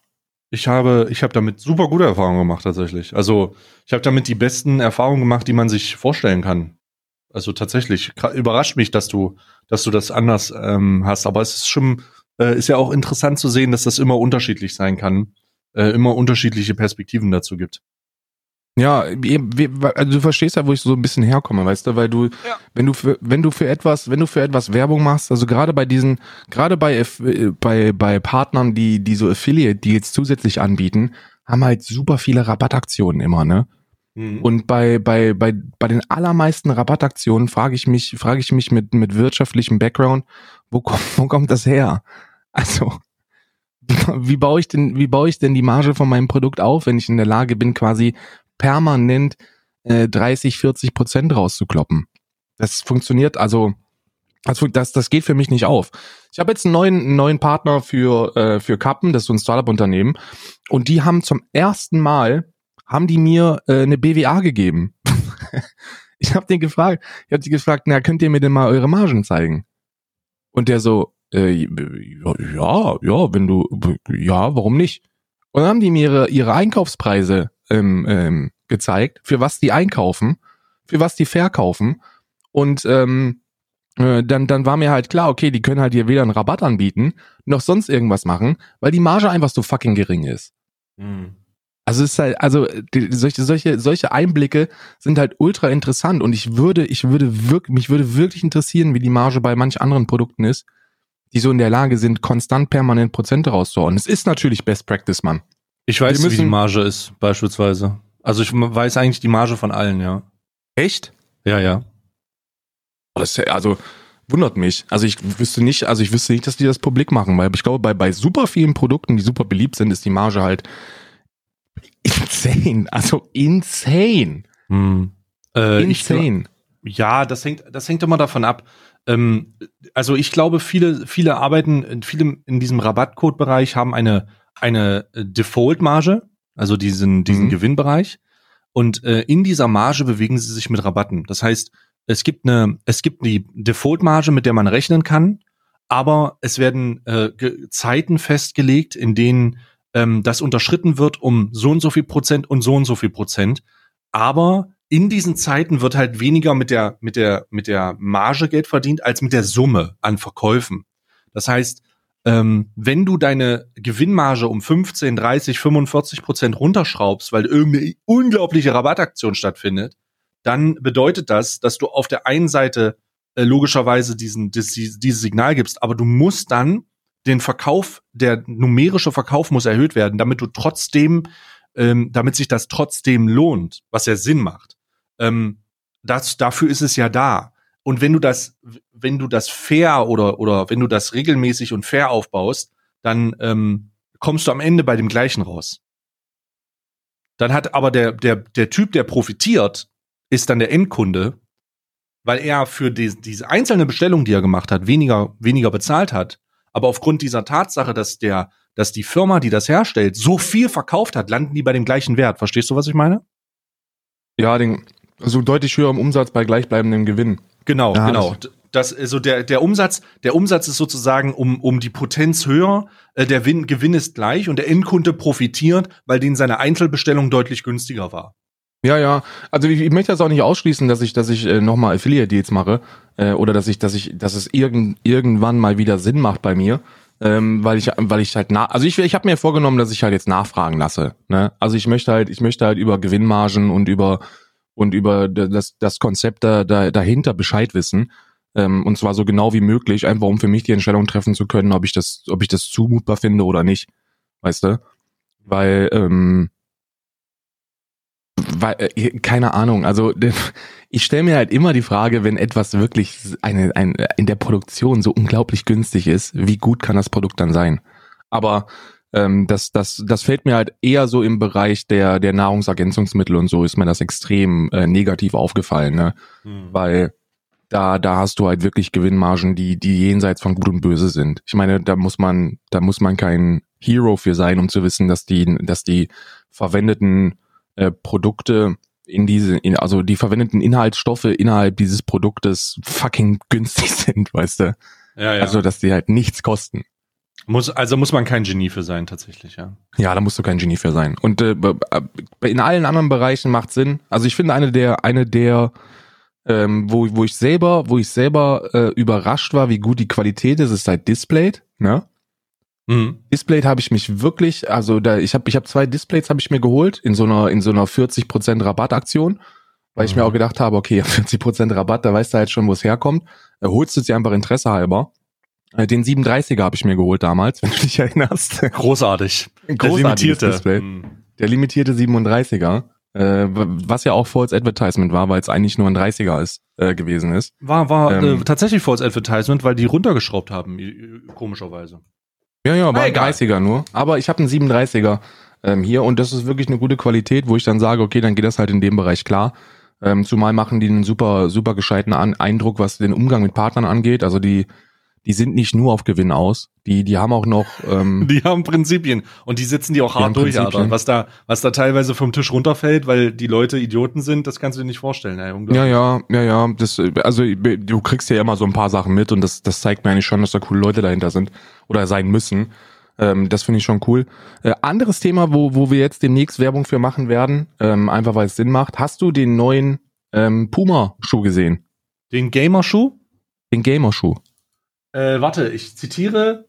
S2: Ich habe, ich habe damit super gute Erfahrungen gemacht tatsächlich. Also ich habe damit die besten Erfahrungen gemacht, die man sich vorstellen kann. Also tatsächlich überrascht mich, dass du, dass du das anders ähm, hast. Aber es ist schon, äh, ist ja auch interessant zu sehen, dass das immer unterschiedlich sein kann, äh, immer unterschiedliche Perspektiven dazu gibt.
S1: Ja, also du verstehst ja, wo ich so ein bisschen herkomme, weißt du, weil du,
S2: Ja.
S1: wenn du für, wenn du für etwas, wenn du für etwas Werbung machst, also gerade bei diesen, gerade bei, äh, bei, bei Partnern, die, die so Affiliate Deals zusätzlich anbieten, haben halt super viele Rabattaktionen immer, ne?
S2: Und
S1: Und bei, bei, bei, bei den allermeisten Rabattaktionen frage ich mich, frage ich mich mit, mit wirtschaftlichem Background, wo kommt, wo kommt das her? Also, wie, wie baue ich denn, wie baue ich denn die Marge von meinem Produkt auf, wenn ich in der Lage bin, quasi permanent äh, 30, 40 Prozent rauszukloppen? Das funktioniert, also, das, fun- das, das geht für mich nicht auf. Ich habe jetzt einen neuen, einen neuen Partner für, äh, für Kappen, das ist so ein Startup-Unternehmen, und die haben zum ersten Mal haben die mir äh, eine BWA gegeben. ich habe den gefragt, ich habe die gefragt, na könnt ihr mir denn mal eure Margen zeigen? Und der so, äh, ja, ja, wenn du, ja, warum nicht? Und dann haben die mir ihre, ihre Einkaufspreise ähm, ähm, gezeigt, für was die einkaufen, für was die verkaufen. Und ähm, äh, dann, dann war mir halt klar, okay, die können halt hier weder einen Rabatt anbieten, noch sonst irgendwas machen, weil die Marge einfach so fucking gering ist.
S2: Hm.
S1: Also es ist halt, also die, solche, solche, solche Einblicke sind halt ultra interessant und ich würde, ich würde wirklich, mich würde wirklich interessieren, wie die Marge bei manch anderen Produkten ist, die so in der Lage sind, konstant permanent Prozente rauszuhauen. Es ist natürlich Best Practice, Mann.
S2: Ich weiß,
S1: Wir
S2: wie die
S1: müssen-
S2: Marge ist, beispielsweise. Also ich weiß eigentlich die Marge von allen, ja.
S1: Echt?
S2: Ja, ja.
S1: Das ist ja, also wundert mich. Also ich wüsste nicht, also ich wüsste nicht, dass die das publik machen, weil ich glaube, bei, bei super vielen Produkten, die super beliebt sind, ist die Marge halt insane. Also insane.
S2: Hm. Äh, ich
S1: insane.
S2: Ja, das hängt, das hängt immer davon ab. Ähm, also ich glaube, viele, viele arbeiten, viele in diesem Rabattcode-Bereich haben eine, eine äh, Default-Marge, also diesen, diesen
S1: Mhm.
S2: Gewinnbereich. Und äh, in dieser Marge bewegen sie sich mit Rabatten. Das heißt, es gibt eine, es gibt die Default-Marge, mit der man rechnen kann, aber es werden äh, Zeiten festgelegt, in denen ähm, das unterschritten wird um so und so viel Prozent und so und so viel Prozent. Aber in diesen Zeiten wird halt weniger mit der, mit der, mit der Marge Geld verdient, als mit der Summe an Verkäufen. Das heißt, ähm, wenn du deine Gewinnmarge um 15, 30, 45 Prozent runterschraubst, weil irgendeine unglaubliche Rabattaktion stattfindet, dann bedeutet das, dass du auf der einen Seite äh, logischerweise diesen, dies, dieses Signal gibst, aber du musst dann den Verkauf, der numerische Verkauf muss erhöht werden, damit du trotzdem, ähm, damit sich das trotzdem lohnt, was ja Sinn macht. Ähm, das, dafür ist es ja da. Und wenn du das, wenn du das fair oder, oder wenn du das regelmäßig und fair aufbaust, dann ähm, kommst du am Ende bei dem gleichen raus. Dann hat aber der, der, der Typ, der profitiert, ist dann der Endkunde, weil er für die, diese einzelne Bestellung, die er gemacht hat, weniger, weniger bezahlt hat. Aber aufgrund dieser Tatsache, dass der, dass die Firma, die das herstellt, so viel verkauft hat, landen die bei dem gleichen Wert. Verstehst du, was ich meine?
S1: Ja, den, also deutlich höherem Umsatz bei gleichbleibendem Gewinn.
S2: Genau,
S1: Ja,
S2: genau. Das, also der, der Umsatz, der Umsatz ist sozusagen um, um die Potenz höher, äh, der Win, Gewinn ist gleich und der Endkunde profitiert, weil den seine Einzelbestellung deutlich günstiger war.
S1: Ja, ja. Also ich, ich möchte das auch nicht ausschließen, dass ich, dass ich äh, nochmal Affiliate-Deals mache äh, oder dass ich, dass ich, dass es irgend, irgendwann mal wieder Sinn macht bei mir, ähm, weil ich, weil ich halt nach, also ich, ich habe mir vorgenommen, dass ich halt jetzt nachfragen lasse. Ne? Also ich möchte halt, ich möchte halt über Gewinnmargen und über und über das, das Konzept da, da, dahinter Bescheid wissen. Ähm, und zwar so genau wie möglich, einfach um für mich die Entscheidung treffen zu können, ob ich das, ob ich das zumutbar finde oder nicht. Weißt du? Weil, ähm, weil, äh, keine Ahnung, also ich stelle mir halt immer die Frage, wenn etwas wirklich eine, ein, in der Produktion so unglaublich günstig ist, wie gut kann das Produkt dann sein? Aber ähm, das, das, das fällt mir halt eher so im Bereich der, der Nahrungsergänzungsmittel und so ist mir das extrem äh, negativ aufgefallen, ne? Weil da, da hast du halt wirklich Gewinnmargen, die, die jenseits von Gut und Böse sind. Ich meine, da muss man, da muss man kein Hero für sein, um zu wissen, dass die, dass die verwendeten äh, Produkte in diese, in, also die verwendeten Inhaltsstoffe innerhalb dieses Produktes fucking günstig sind, weißt du?
S2: Ja, ja.
S1: Also, dass die halt nichts kosten.
S2: Muss, also muss man kein Genie für sein, tatsächlich, ja.
S1: Ja, da musst du kein Genie für sein. Und äh, b- in allen anderen Bereichen macht Sinn. Also ich finde eine der, eine der, ähm, wo, wo ich selber, wo ich selber äh, überrascht war, wie gut die Qualität ist, ist halt Displayed. Ne?
S2: Mhm.
S1: Displayed habe ich mich wirklich, also da, ich habe ich hab zwei Displays habe ich mir geholt in so einer in so einer 40% Rabattaktion, weil ich mir
S2: Mhm.
S1: auch gedacht habe, okay, 40% Rabatt, da weißt du halt schon, wo es herkommt. Da holst du sie einfach Interesse halber. Äh, Den 37er habe ich mir geholt damals, wenn du dich erinnerst.
S2: Großartig. Der
S1: Großartiges
S2: limitierte.
S1: Display.
S2: Mhm.
S1: Der limitierte 37er, äh, was ja auch False Advertisement war, weil es eigentlich nur ein 30er ist, äh, gewesen ist.
S2: War, war
S1: Ähm.
S2: äh, tatsächlich False Advertisement, weil die runtergeschraubt haben, komischerweise.
S1: Ja, ja, war
S2: Na,
S1: ein
S2: egal.
S1: 30er nur. Aber ich habe einen 37er ähm, hier und das ist wirklich eine gute Qualität, wo ich dann sage, okay, dann geht das halt in dem Bereich klar. Ähm, zumal machen die einen super, super gescheiten An Eindruck, was den Umgang mit Partnern angeht. Also die, die sind nicht nur auf Gewinn aus. Die, die haben auch noch, ähm,
S2: Die haben Prinzipien und die setzen die auch
S1: Die
S2: hart durch. Alter. Was da, was da teilweise vom Tisch runterfällt, weil die Leute Idioten sind, das kannst du dir nicht vorstellen. Unglaublich.
S1: ja, ja, ja, ja, das, also du kriegst ja immer so ein paar Sachen mit und das, das zeigt mir eigentlich schon, dass da coole Leute dahinter sind oder sein müssen. Ähm, das finde ich schon cool. Äh, anderes Thema, wo, wo wir jetzt demnächst Werbung für machen werden, ähm, einfach weil es Sinn macht. Hast du den neuen ähm, Puma-Schuh gesehen?
S2: Den Gamerschuh?
S1: Den Gamer-Schuh.
S2: Äh, warte, ich zitiere.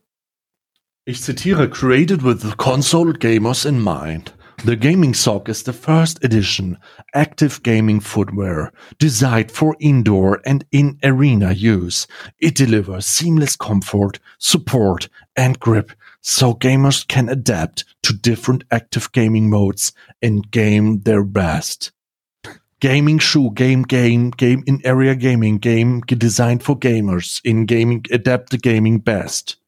S2: Ich zitiere, created with the console gamers in mind. The Gaming Sock is the first edition active gaming footwear designed for indoor and in arena use. It delivers seamless comfort, support, and grip so gamers can adapt to different active gaming modes and game their best. Gaming shoe, game, game, game in area gaming, game designed for gamers in gaming, adapt the gaming best.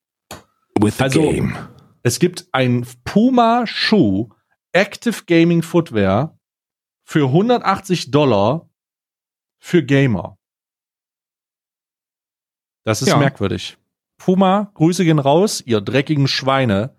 S1: With the
S2: Also-
S1: game.
S2: Es gibt ein Puma Schuh Active Gaming Footwear für 180 Dollar für Gamer. Das ist
S1: Ja.
S2: merkwürdig. Puma, Grüße gehen raus, ihr dreckigen Schweine.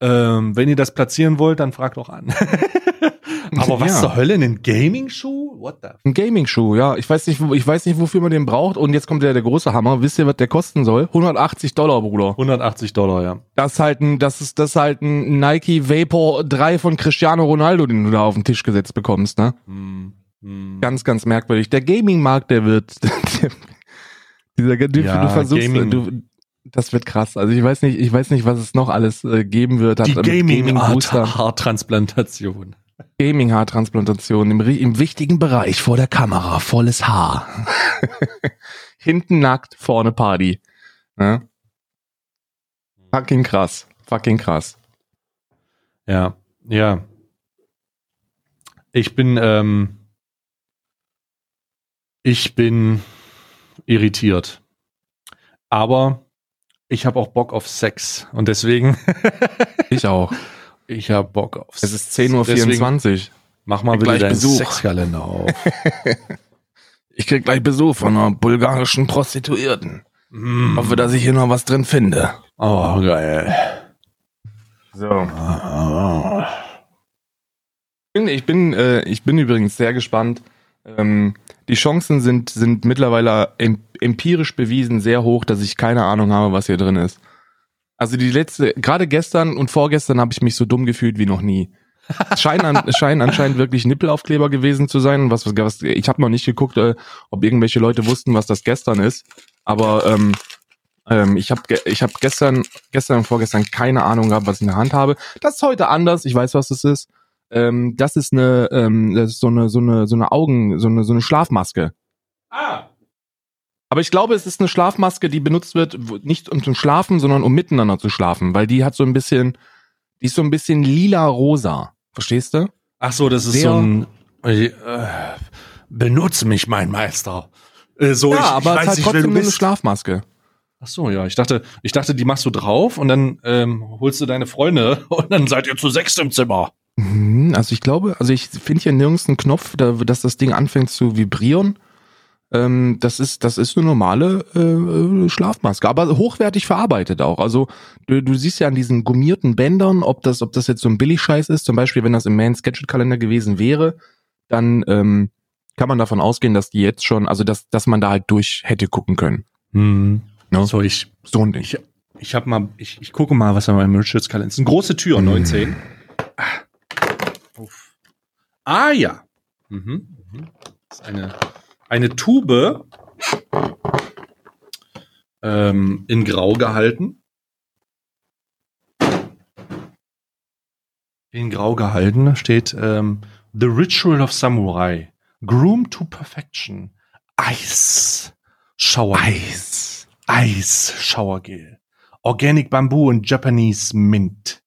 S2: Ähm, wenn ihr das platzieren wollt, dann fragt doch an. Aber was
S1: Ja.
S2: zur Hölle, ein Gaming-Schuh? What the?
S1: Ein Gaming-Schuh, ja. Ich weiß nicht, ich weiß nicht, wofür man den braucht. Und jetzt kommt der, der große Hammer. Wisst ihr, was der kosten soll? 180 Dollar, Bruder.
S2: 180 Dollar, ja.
S1: Das ist halt ein, das ist, das ist halt ein Nike Vapor 3 von Cristiano Ronaldo, den du da auf den Tisch gesetzt bekommst, ne?
S2: Hm, hm.
S1: Ganz, ganz merkwürdig. Der Gaming-Markt, der wird, dieser, du,
S2: Ja,
S1: du versuchst,
S2: Gaming.
S1: du, das wird krass. Also ich weiß nicht, ich weiß nicht, was es noch alles äh, geben wird.
S2: Die
S1: Gaming-Booster.
S2: Gaming-Haartransplantation.
S1: Gaming-Haartransplantation im, im wichtigen Bereich vor der Kamera, volles Haar. Hinten nackt, vorne Party. Ne? Fucking krass. Fucking krass.
S2: Ja, ja. Ich bin, ähm, ich bin irritiert. Aber ich habe auch Bock auf Sex. Und deswegen,
S1: Ich auch.
S2: ich habe Bock auf
S1: Es ist 10.24 Uhr.
S2: Mach mal bitte deinen
S1: Besuch.
S2: Sexkalender auf.
S1: Ich krieg gleich Besuch von einer bulgarischen Prostituierten.
S2: Mm.
S1: Hoffe, dass ich hier noch was drin finde.
S2: Oh, geil.
S1: So. Ich bin, ich bin, äh, ich bin übrigens sehr gespannt. Ähm, die Chancen sind, sind mittlerweile em empirisch bewiesen sehr hoch, dass ich keine Ahnung habe, was hier drin ist. Also die letzte, gerade gestern und vorgestern habe ich mich so dumm gefühlt wie noch nie. Es scheinen, an, es scheinen anscheinend wirklich Nippelaufkleber gewesen zu sein. Was, was, ich habe noch nicht geguckt, äh, ob irgendwelche Leute wussten, was das gestern ist. Aber ähm, ähm, ich habe ich hab gestern, gestern und vorgestern keine Ahnung gehabt, was ich in der Hand habe. Das ist heute anders. Ich weiß, was das ist. Ähm, das ist eine, ähm, das ist so eine, so eine, so eine Augen, so eine, so eine Schlafmaske.
S2: Ah,
S1: Aber ich glaube, es ist eine Schlafmaske, die benutzt wird, nicht um zu schlafen, sondern um miteinander zu schlafen, weil die hat so ein bisschen, die ist so ein bisschen lila-rosa. Verstehst du?
S2: Ach so, das ist
S1: Sehr-
S2: so ein, äh, benutze mich, mein Meister. Äh, so, ich, ich
S1: es ist
S2: weiß
S1: halt
S2: nicht, wer
S1: trotzdem nur eine. Schlafmaske.
S2: Ach so, ja. Ich dachte, ich dachte, die machst du drauf und dann ähm, holst du deine Freunde und dann seid ihr zu sechs im Zimmer.
S1: Mhm, Also ich glaube, also ich finde hier nirgends einen Knopf, da, dass das Ding anfängt zu vibrieren. Ähm, das ist, das ist eine normale äh, äh, Schlafmaske, aber hochwertig verarbeitet auch. Also du, du siehst ja an diesen gummierten Bändern, ob das, ob das jetzt so ein Billigscheiß ist. Zum Beispiel, wenn das im Man's Gadget Kalender gewesen wäre, dann ähm, kann man davon ausgehen, dass die jetzt schon, also dass, dass man da halt durch hätte gucken können.
S2: Hm.
S1: Ne?
S2: So, ich,
S1: So ein Ding.
S2: ich, ich hab mal, ich, ich gucke mal, was an meinem Richards-Kalender ist. Eine große Tür,
S1: Hm.
S2: 19. Ah. Ah ja. Mhm. Das ist eine, eine Tube ähm, in Grau gehalten. In Grau gehalten steht ähm, The Ritual of Samurai. Groomed to Perfection. Eis. Shower.
S1: Eis.
S2: Eis Showergel. Organic Bamboo und Japanese Mint.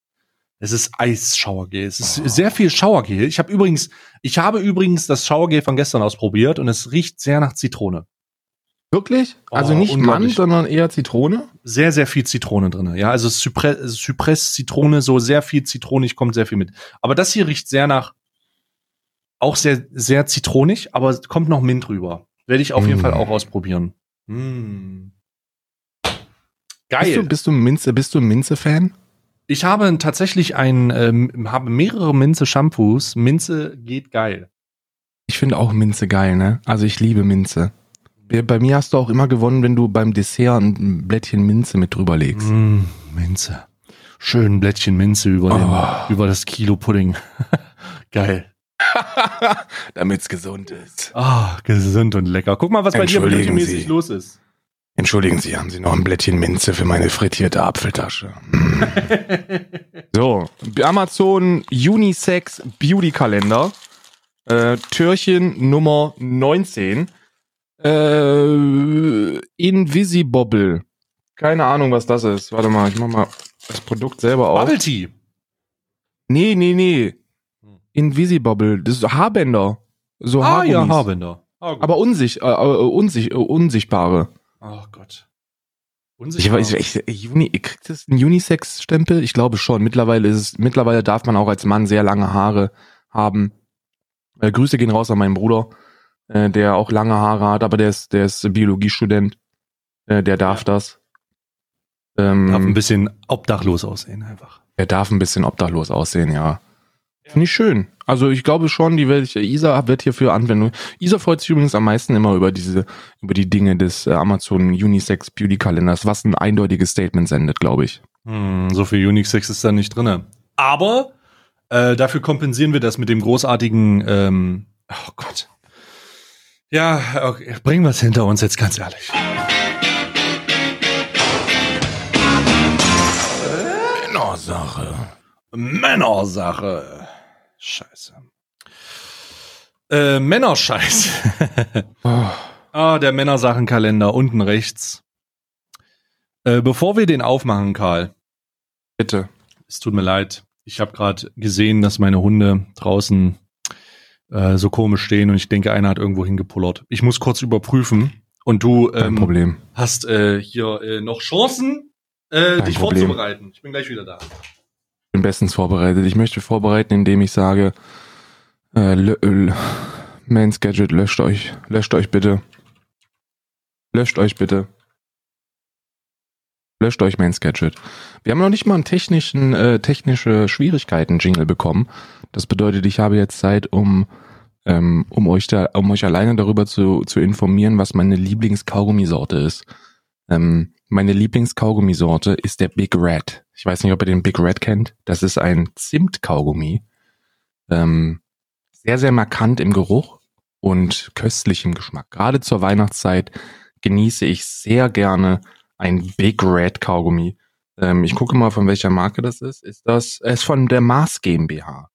S2: Es ist Eis Showergel. Es ist
S1: Oh.
S2: sehr viel Showergel. Ich habe übrigens, ich habe übrigens das Showergel von gestern ausprobiert und es riecht sehr nach Zitrone.
S1: Wirklich? Also
S2: Oh,
S1: nicht Mann, sondern eher Zitrone?
S2: Sehr, sehr viel Zitrone drinne. Ja, also Zypre Zypress, Zitrone, so sehr viel zitronig, kommt sehr viel mit. Aber das hier riecht sehr nach, auch sehr, sehr zitronig, aber es kommt noch Mint rüber. Werde ich auf jeden
S1: Mm.
S2: Fall auch ausprobieren. Mm.
S1: Bist du, bist du Minze, bist du ein Minze-Fan?
S2: Ich habe tatsächlich ein, ähm, habe mehrere Minze-Shampoos. Minze geht geil.
S1: Ich finde auch Minze geil, ne? Also ich liebe Minze. Bei mir hast du auch immer gewonnen, wenn du beim Dessert ein Blättchen Minze mit drüber legst.
S2: Mm, Minze. Schön ein Blättchen Minze über,
S1: Oh.
S2: den, über das Kilo Pudding. geil.
S1: Damit's gesund ist.
S2: Ah, gesund und lecker. Guck mal, was bei dir
S1: Sie.
S2: los ist.
S1: Entschuldigen Sie, haben Sie noch ein Blättchen Minze für meine frittierte Apfeltasche? So, Amazon Unisex Beauty Kalender. Äh, Türchen Nummer 19. Äh, Invisibobble. Keine Ahnung, was das ist. Warte mal, ich mach mal das Produkt selber auf.
S2: Bubble Tea.
S1: Nee, nee, nee. Invisibobble. Das ist Haarbänder. So
S2: Ah, ja,
S1: Haargummis.
S2: Haarbänder. Ah.
S1: Aber unsich, äh, äh, unsich, äh, unsichtbare.
S2: Ach Gott.
S1: Ich
S2: Unsichtbar.
S1: weiß, ich, Uni, kriegt das einen Unisex-Stempel? Ich glaube schon. Mittlerweile ist es, mittlerweile darf man auch als Mann sehr lange Haare haben. Äh, Grüße gehen raus an meinen Bruder, äh, der auch lange Haare hat, aber der ist, der ist Biologiestudent. Äh, der darf das. Ähm,
S2: Darf ein bisschen obdachlos aussehen einfach.
S1: er darf ein bisschen obdachlos aussehen, ja. Finde ich schön. Also ich glaube schon, die ich, Isa wird hierfür Anwendung. Isa freut sich übrigens am meisten immer über diese, über die Dinge des äh, Amazon Unisex Beauty Kalenders, was ein eindeutiges Statement sendet, glaube ich.
S2: Hm, so viel Unix-Sex ist da nicht drinne. Aber äh, dafür kompensieren wir das mit dem großartigen, ähm, oh Gott. Ja, okay, bringen wir es hinter uns jetzt ganz ehrlich.
S1: Männersache.
S2: Männersache. Scheiße. Äh, Männerscheiß.
S1: Oh,
S2: ah, der Männersachenkalender unten rechts. Äh, bevor wir den aufmachen, Karl,
S1: bitte.
S2: es tut mir leid. Ich habe gerade gesehen, dass meine Hunde draußen äh, so komisch stehen und ich denke, einer hat irgendwo hingepullert. Ich muss kurz überprüfen. Und du ähm,
S1: Problem.
S2: hast äh, hier äh, noch Chancen, äh, dich
S1: Problem.
S2: vorzubereiten. Ich bin gleich wieder da.
S1: Ich bin bestens vorbereitet. Ich möchte vorbereiten, indem ich sage, äh, äh, Mans Gadget, löscht euch, löscht euch bitte. Löscht euch bitte. Löscht euch Mans Gadget. Wir haben noch nicht mal einen technischen, äh, technische Schwierigkeiten-Jingle bekommen. Das bedeutet, ich habe jetzt Zeit, um, ähm, um euch da, um euch alleine darüber zu, zu informieren, was meine Lieblingskaugummisorte ist. Ähm, meine Lieblingskaugummisorte ist der Big Red. Ich weiß nicht, ob ihr den Big Red kennt. Das ist ein Zimtkaugummi. Ähm, sehr, sehr markant im Geruch und köstlich im Geschmack. Gerade zur Weihnachtszeit genieße ich sehr gerne ein Big Red Kaugummi. Ähm, ich gucke mal, von welcher Marke das ist. Ist das, es ist von der Mars GmbH.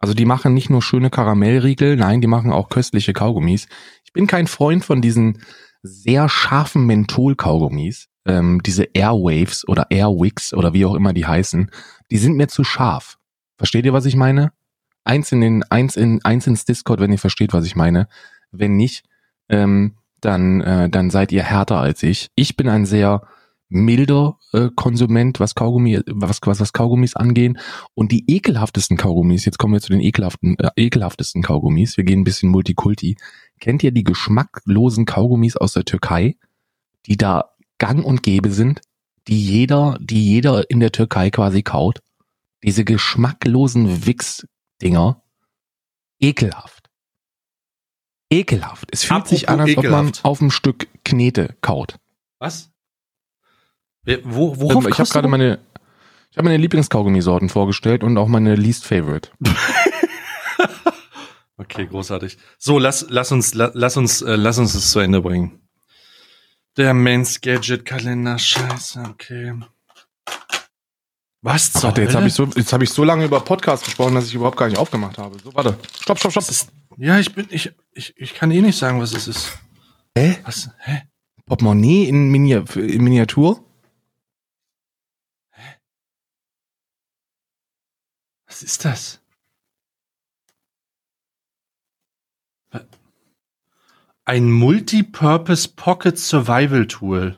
S1: Also die machen nicht nur schöne Karamellriegel, nein, die machen auch köstliche Kaugummis. Ich bin kein Freund von diesen sehr scharfen Menthol-Kaugummis, ähm, diese Airwaves oder Airwicks oder wie auch immer die heißen. Die sind mir zu scharf. Versteht ihr, was ich meine? Eins in den, eins in, eins ins Discord, wenn ihr versteht, was ich meine. Wenn nicht, ähm, dann, äh, dann seid ihr härter als ich. Ich bin ein sehr milder äh, Konsument, was Kaugummi, was, was, was Kaugummis angehen. Und die ekelhaftesten Kaugummis, jetzt kommen wir zu den ekelhaften, äh, ekelhaftesten Kaugummis. Wir gehen ein bisschen Multikulti. Kennt ihr die geschmacklosen Kaugummis aus der Türkei, die da gang und gäbe sind, die jeder, die jeder in der Türkei quasi kaut? Diese geschmacklosen Wix-Dinger. Ekelhaft. Ekelhaft. Es fühlt sich an, als
S2: Apropos
S1: ob man
S2: ekelhaft.
S1: auf ein Stück Knete kaut.
S2: Was? Wer- Wo, worauf
S1: Ähm, ich habe gerade meine, ich habe meine Lieblingskaugummisorten vorgestellt und auch meine least favorite.
S2: Okay, großartig. So, lass, lass uns, la- lass uns, äh, lass uns es zu Ende bringen. Der Men's Gadget Kalender, scheiße, okay. Was zur
S1: Warte, jetzt habe ich so, jetzt habe ich so lange über Podcast gesprochen, dass ich überhaupt gar nicht aufgemacht habe. So, warte. Stopp, stopp, stopp.
S2: Ist, ja, ich bin, ich, ich, ich kann eh nicht sagen, was es ist.
S1: Hä?
S2: Was? Hä?
S1: Portemonnaie in, Mini in Miniatur?
S2: Was ist das? Ein Multipurpose Pocket Survival Tool.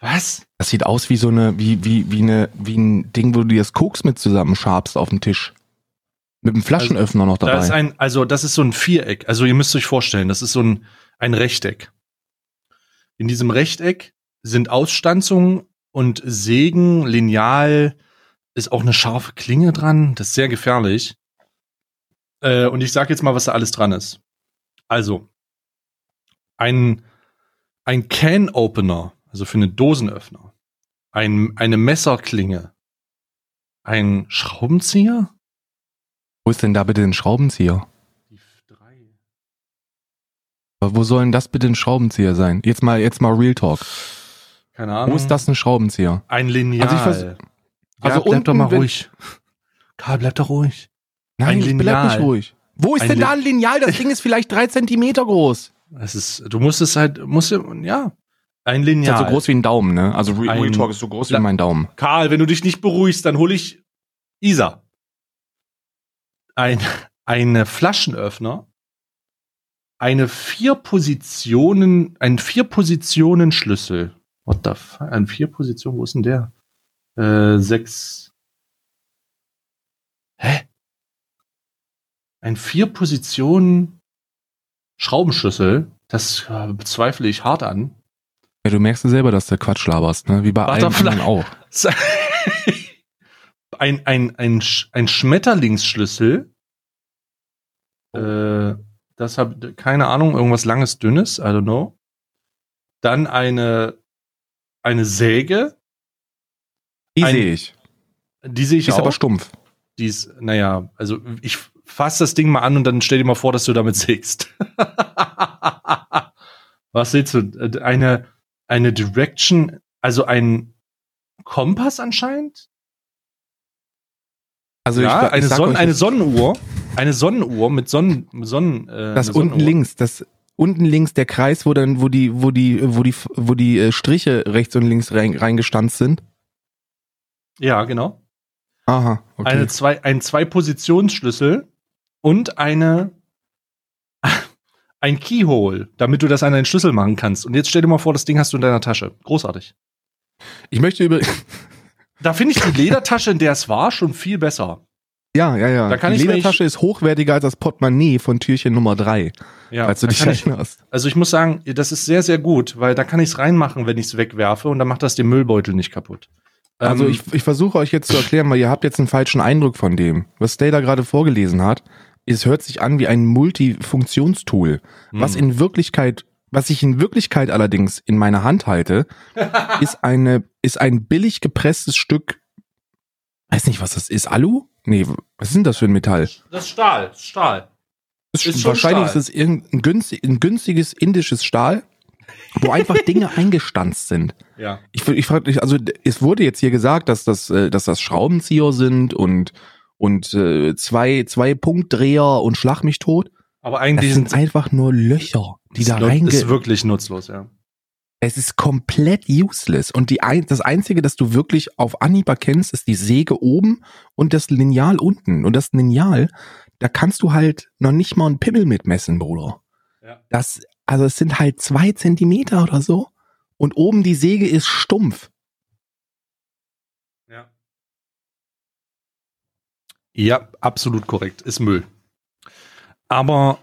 S2: Was?
S1: Das sieht aus wie so eine, wie, wie, wie eine, wie ein Ding, wo du dir das Koks mit zusammenschabst auf dem Tisch. Mit einem Flaschenöffner noch dabei.
S2: Da ist ein, also das ist so ein Viereck. Also ihr müsst euch vorstellen, das ist so ein, ein Rechteck. In diesem Rechteck sind Ausstanzungen und Sägen, Lineal, ist auch eine scharfe Klinge dran. Das ist sehr gefährlich. Äh, und ich sag jetzt mal, was da alles dran ist. Also, ein, ein Can-Opener, also für einen Dosenöffner, ein, eine Messerklinge, ein Schraubenzieher,
S1: Wo ist denn da bitte ein Schraubenzieher?
S2: die drei.
S1: Wo soll denn das bitte ein Schraubenzieher sein? Jetzt mal, jetzt mal Real Talk.
S2: Keine Ahnung.
S1: Wo ist das ein Schraubenzieher?
S2: Ein Lineal.
S1: Also ich vers-
S2: ja,
S1: also
S2: bleib doch mal ruhig. Karl, bleib doch ruhig.
S1: Nein,
S2: Ein
S1: ich bleib
S2: Lineal.
S1: nicht ruhig. Wo ist
S2: Ein
S1: denn da ein Lineal? Das Ding ist vielleicht drei Zentimeter groß.
S2: Es ist, du musst es halt, musst du, ja, ein
S1: Ist
S2: Lineal.
S1: halt so groß wie ein Daumen, ne? Also Re
S2: Ein-
S1: Real Talk ist so groß wie mein Daumen.
S2: Karl, wenn du dich nicht beruhigst, dann hol ich Isa. Ein, eine Flaschenöffner, eine vier Positionen, ein vier Positionen Schlüssel. What the fuck? Ein vier Positionen, wo ist denn der? Äh, sechs. Hä? Ein vier Positionen Schraubenschlüssel, das äh, bezweifle ich hart an.
S1: Ja, du merkst ja selber, dass du Quatsch laberst, ne? Wie bei allen
S2: Butterfly.
S1: anderen auch.
S2: ein, ein, ein, ein Schmetterlingsschlüssel. Äh, das habe keine Ahnung, irgendwas langes, dünnes, I don't know. Dann eine, eine Säge,
S1: Die sehe ich.
S2: die sehe ich
S1: ist
S2: auch.
S1: aber stumpf.
S2: die ist, naja, also ich fass das Ding mal an und dann stell dir mal vor, dass du damit sägst. Was willst du? Eine, eine Direction, also ein Kompass anscheinend?
S1: Also
S2: ja,
S1: ich,
S2: eine,
S1: ich
S2: Sonn
S1: euch
S2: eine Sonnenuhr. Eine Sonnenuhr mit Sonnen. Sonnen äh,
S1: das
S2: eine
S1: unten
S2: Sonnenuhr.
S1: links, das unten links der Kreis, wo dann, wo die, wo die, wo die, wo die äh, Striche rechts und links rein, reingestanzt sind.
S2: Ja, genau.
S1: Aha, okay.
S2: Eine zwei, ein Zwei-Positionsschlüssel und eine ein Keyhole, damit du das an deinen Schlüssel machen kannst. Und jetzt stell dir mal vor, das Ding hast du in deiner Tasche. Großartig.
S1: ich möchte über,
S2: Da finde ich die Ledertasche, in der es war, schon viel besser.
S1: ja, ja, ja.
S2: Da kann
S1: die
S2: mir
S1: Ledertasche ist hochwertiger als das Portemonnaie von Türchen Nummer drei,
S2: Ja,
S1: falls du dich
S2: ich,
S1: erinnerst.
S2: also ich muss sagen, das ist sehr, sehr gut, weil da kann ich es reinmachen, wenn ich es wegwerfe und dann macht das den Müllbeutel nicht kaputt.
S1: Also
S2: Ähm,
S1: ich, ich versuche euch jetzt zu erklären, weil ihr habt jetzt einen falschen Eindruck von dem. Was Stay da gerade vorgelesen hat, es hört sich an wie ein Multifunktionstool. Was
S2: hm.
S1: in Wirklichkeit, was ich in Wirklichkeit allerdings in meiner Hand halte, ist eine, ist ein billig gepresstes Stück, weiß nicht, was das ist, Alu? Nee, was ist denn das für ein Metall?
S2: Das ist Stahl, das ist Stahl.
S1: Das
S2: Ist schon
S1: wahrscheinlich
S2: Stahl.
S1: ist es irgendein günstig, ein günstiges indisches Stahl, wo einfach Dinge eingestanzt sind.
S2: Ja.
S1: Ich, ich frage dich, also es wurde jetzt hier gesagt, dass das, äh, dass das Schraubenzieher sind und und äh, zwei zwei Punktdreher und Schlag mich tot.
S2: Aber
S1: Das
S2: eigentlich
S1: sind
S2: sind
S1: einfach nur Löcher, die da
S2: ist, nut-
S1: reinge.
S2: ist wirklich nutzlos, ja.
S1: Es ist komplett useless und die ein, das einzige, das du wirklich auf Anhieb erkennst, ist die Säge oben und das Lineal unten und das Lineal, da kannst du halt noch nicht mal einen Pimmel mitmessen, Bruder.
S2: Ja.
S1: Das also es sind halt zwei Zentimeter oder so und oben die Säge ist stumpf.
S2: Ja. Ja, absolut korrekt. Ist Müll. Aber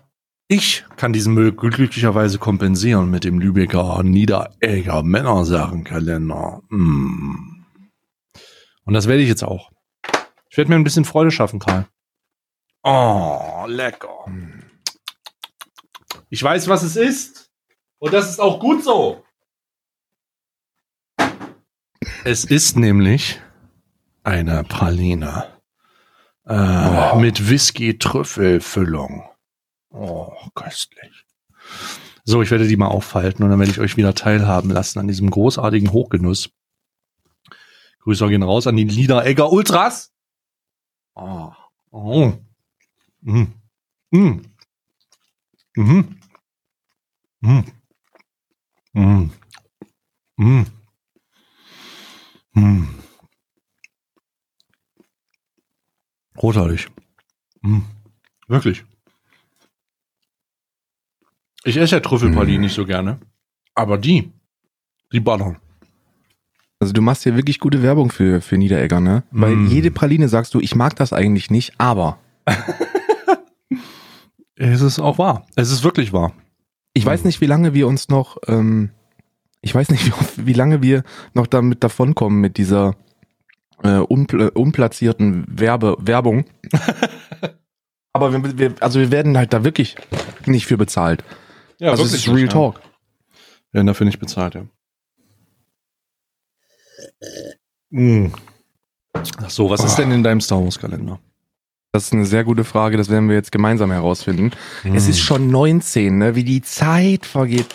S2: ich kann diesen Müll glücklicherweise kompensieren mit dem Lübecker Niederegger Männersachenkalender. Mm. Und das werde ich jetzt auch. Ich werde mir ein bisschen Freude schaffen, Karl. Oh, lecker. Ich weiß, was es ist. Und das ist auch gut so. Es ist nämlich eine Praline. Äh, Mit Whisky-Trüffelfüllung. Oh, köstlich. So, ich werde die mal aufhalten und dann werde ich euch wieder teilhaben lassen an diesem großartigen Hochgenuss. Grüße gehen raus an die Liederegger Ultras. Oh. Oh. Mm. Mm. Mhm. Mm. Mm. Mm. Mm. Großartig. Mm. Wirklich. Ich esse ja Trüffelpralinen
S1: Mm.
S2: nicht so gerne. Aber die, die ballern.
S1: Also du machst hier wirklich gute Werbung für, für Niederegger, ne? Weil
S2: Mm.
S1: jede Praline sagst du, ich mag das eigentlich nicht, aber
S2: Es ist auch wahr. Es ist wirklich wahr.
S1: ich weiß
S2: Mm.
S1: nicht, wie lange wir uns noch ähm, Ich weiß nicht, wie, wie lange wir noch damit davonkommen mit dieser äh, unpl unplatzierten Werbe Werbung. Aber wir, wir, also wir werden halt da wirklich nicht für bezahlt.
S2: Ja,
S1: also es ist Real Talk.
S2: Wir werden dafür nicht bezahlt, ja. Mm. Ach so, was ist denn in deinem Star Wars Kalender?
S1: Das ist eine sehr gute Frage, das werden wir jetzt gemeinsam herausfinden.
S2: Hm.
S1: Es ist schon 19, ne? wie die Zeit vergeht.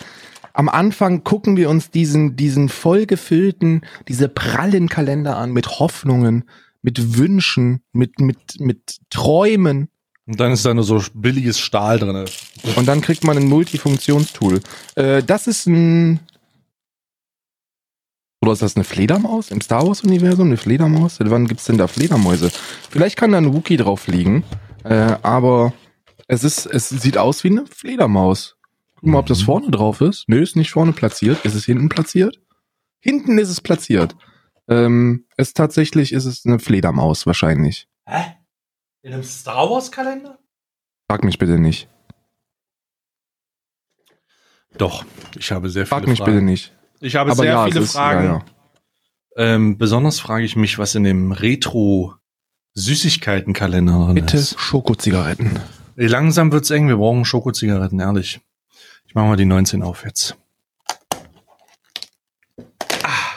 S1: Am Anfang gucken wir uns diesen, diesen vollgefüllten, diese prallen Kalender an mit Hoffnungen, mit Wünschen, mit, mit, mit Träumen.
S2: Und dann ist da nur so billiges Stahl drin.
S1: Und dann kriegt man ein Multifunktionstool. Äh, das ist ein. Oder ist das eine Fledermaus im Star Wars-Universum? Eine Fledermaus? Seit wann gibt's denn da Fledermäuse? Vielleicht kann da ein Wookie drauf liegen. Äh, aber es ist, es sieht aus wie eine Fledermaus. Guck mal, ob das vorne drauf ist. Nö, ist nicht vorne platziert. Ist es hinten platziert? Hinten ist es platziert. Ähm, es tatsächlich ist es eine Fledermaus wahrscheinlich.
S2: Hä? In einem Star Wars Kalender?
S1: Frag mich bitte nicht.
S2: Doch, ich habe sehr viele
S1: Frag mich
S2: Fragen.
S1: bitte nicht.
S2: Ich habe
S1: Aber
S2: sehr
S1: ja,
S2: viele
S1: es ist-
S2: Fragen.
S1: ja, ja.
S2: Ähm, besonders frage ich mich, was in dem Retro Süßigkeitenkalender drin
S1: Bitte
S2: ist.
S1: Schokozigaretten.
S2: Ey, Langsam wird's eng, wir brauchen Schokozigaretten, ehrlich. Ich mache mal die 19 auf jetzt. Ah.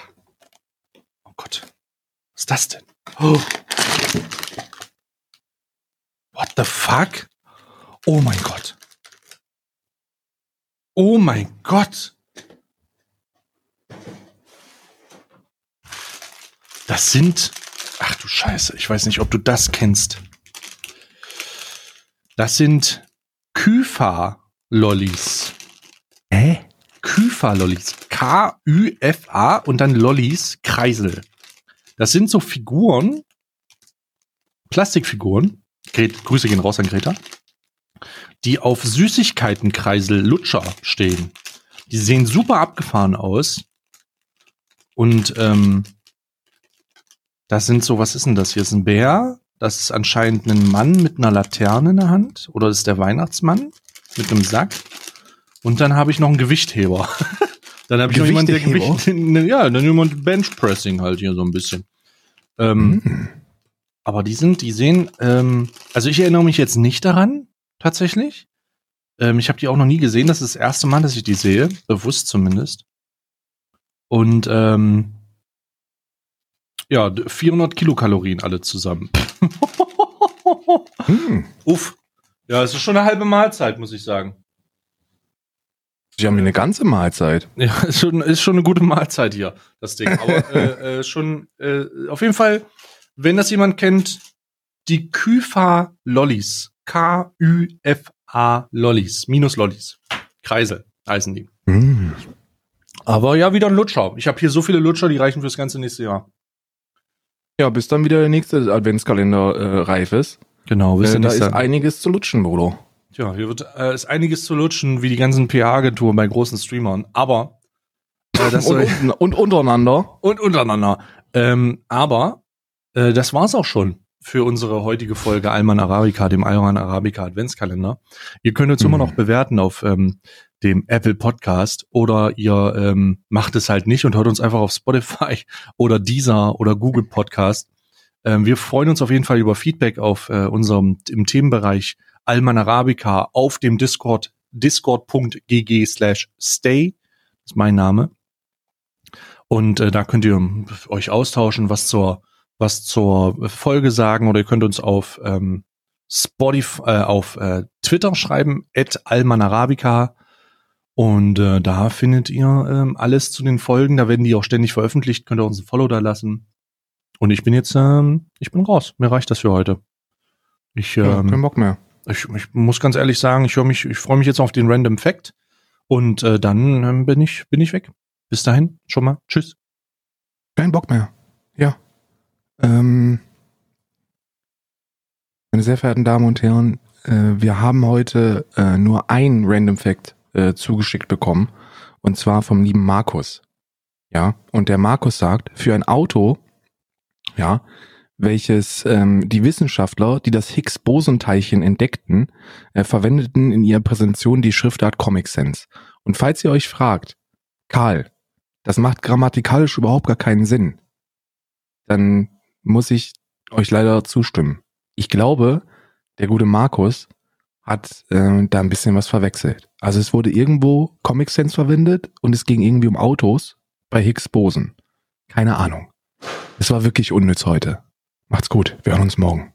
S2: Oh Gott. Was ist das denn? Oh. What the fuck? Oh mein Gott. Oh mein Gott. Das sind. Ach du Scheiße, ich weiß nicht, ob du das kennst. Das sind Kypha-Lollis.
S1: Hä?
S2: Kypha-Lollis. K-Ü-F-A und dann Lollis, Kreisel. Das sind so Figuren, Plastikfiguren. Grüße gehen raus an Greta. Die auf Süßigkeitenkreisel Lutscher stehen. Die sehen super abgefahren aus. Und ähm, das sind so, was ist denn das hier? Ist ein Bär. Das ist anscheinend ein Mann mit einer Laterne in der Hand. Oder das ist der Weihnachtsmann mit einem Sack. Und dann habe ich noch einen Gewichtheber. dann habe ich noch jemanden, der? Gewicht, ja, dann jemand Benchpressing halt hier so ein bisschen. Ähm,
S1: Hm.
S2: aber die sind, die sehen, ähm, also ich erinnere mich jetzt nicht daran, tatsächlich. Ähm, ich habe die auch noch nie gesehen. Das ist das erste Mal, dass ich die sehe, bewusst zumindest. Und ähm, ja, d- 400 Kilokalorien alle zusammen.
S1: Hm.
S2: Uff. Ja, es ist schon eine halbe Mahlzeit, muss ich sagen.
S1: Sie haben eine ganze Mahlzeit.
S2: Ja, ist schon, ist schon eine gute Mahlzeit hier, das Ding. Aber äh, äh, schon, äh, auf jeden Fall, wenn das jemand kennt, die Kypha Lollis. K-Ü-F-A Lollis. Minus Lollis. Kreisel heißen die.
S1: Hm.
S2: Aber ja, wieder ein Lutscher. Ich habe hier so viele Lutscher, die reichen fürs ganze nächste Jahr.
S1: Ja, bis dann wieder der nächste Adventskalender äh, reif ist.
S2: Genau,
S1: Äh,
S2: wisst ihr
S1: da ist einiges zu lutschen, Bruder.
S2: Tja, hier wird äh, ist einiges zu lutschen, wie die ganzen PR-Agenturen bei großen Streamern. Aber äh, das
S1: Und, und untereinander.
S2: und untereinander. Ähm, aber äh, das war's auch schon für unsere heutige Folge Alman Arabica, dem Alman Arabica Adventskalender. Ihr könnt uns
S1: Mhm.
S2: immer noch bewerten auf ähm, dem Apple Podcast oder ihr ähm, macht es halt nicht und hört uns einfach auf Spotify oder Deezer oder Google Podcast. Ähm, wir freuen uns auf jeden Fall über Feedback auf äh, unserem im Themenbereich Alman Arabica auf dem Discord discord.gg slash stay. Das ist mein Name. Und äh, da könnt ihr euch austauschen, was zur was zur Folge sagen oder ihr könnt uns auf ähm, Spotify, äh, auf äh, Twitter schreiben, at almanarabica. Und äh, da findet ihr ähm, alles zu den Folgen. Da werden die auch ständig veröffentlicht. Könnt ihr uns ein Follow da lassen. Und ich bin jetzt, ähm, ich bin raus. Mir reicht das für heute. Ich,
S1: Ja, kein
S2: ähm,
S1: Bock mehr.
S2: Ich, ich muss ganz ehrlich sagen, ich ich freue mich jetzt auf den Random Fact. Und äh, dann ähm, bin ich, bin ich weg. Bis dahin, schon mal. Tschüss.
S1: Kein Bock mehr. Ja. Ähm, meine sehr verehrten Damen und Herren, äh, wir haben heute äh, nur ein Random Fact äh, zugeschickt bekommen. Und zwar vom lieben Markus. Ja. Und der Markus sagt, für ein Auto, ja, welches ähm, die Wissenschaftler, die das Higgs-Boson-Teilchen entdeckten, äh, verwendeten in ihrer Präsentation die Schriftart Comic Sans. Und falls ihr euch fragt, Karl, das macht grammatikalisch überhaupt gar keinen Sinn. Dann muss ich euch leider zustimmen. Ich glaube, der gute Markus hat äh, da ein bisschen was verwechselt. Also es wurde irgendwo Comic Sense verwendet und es ging irgendwie um Autos bei Higgs Bosen. Keine Ahnung. Es war wirklich unnütz heute. Macht's gut. Wir hören uns morgen.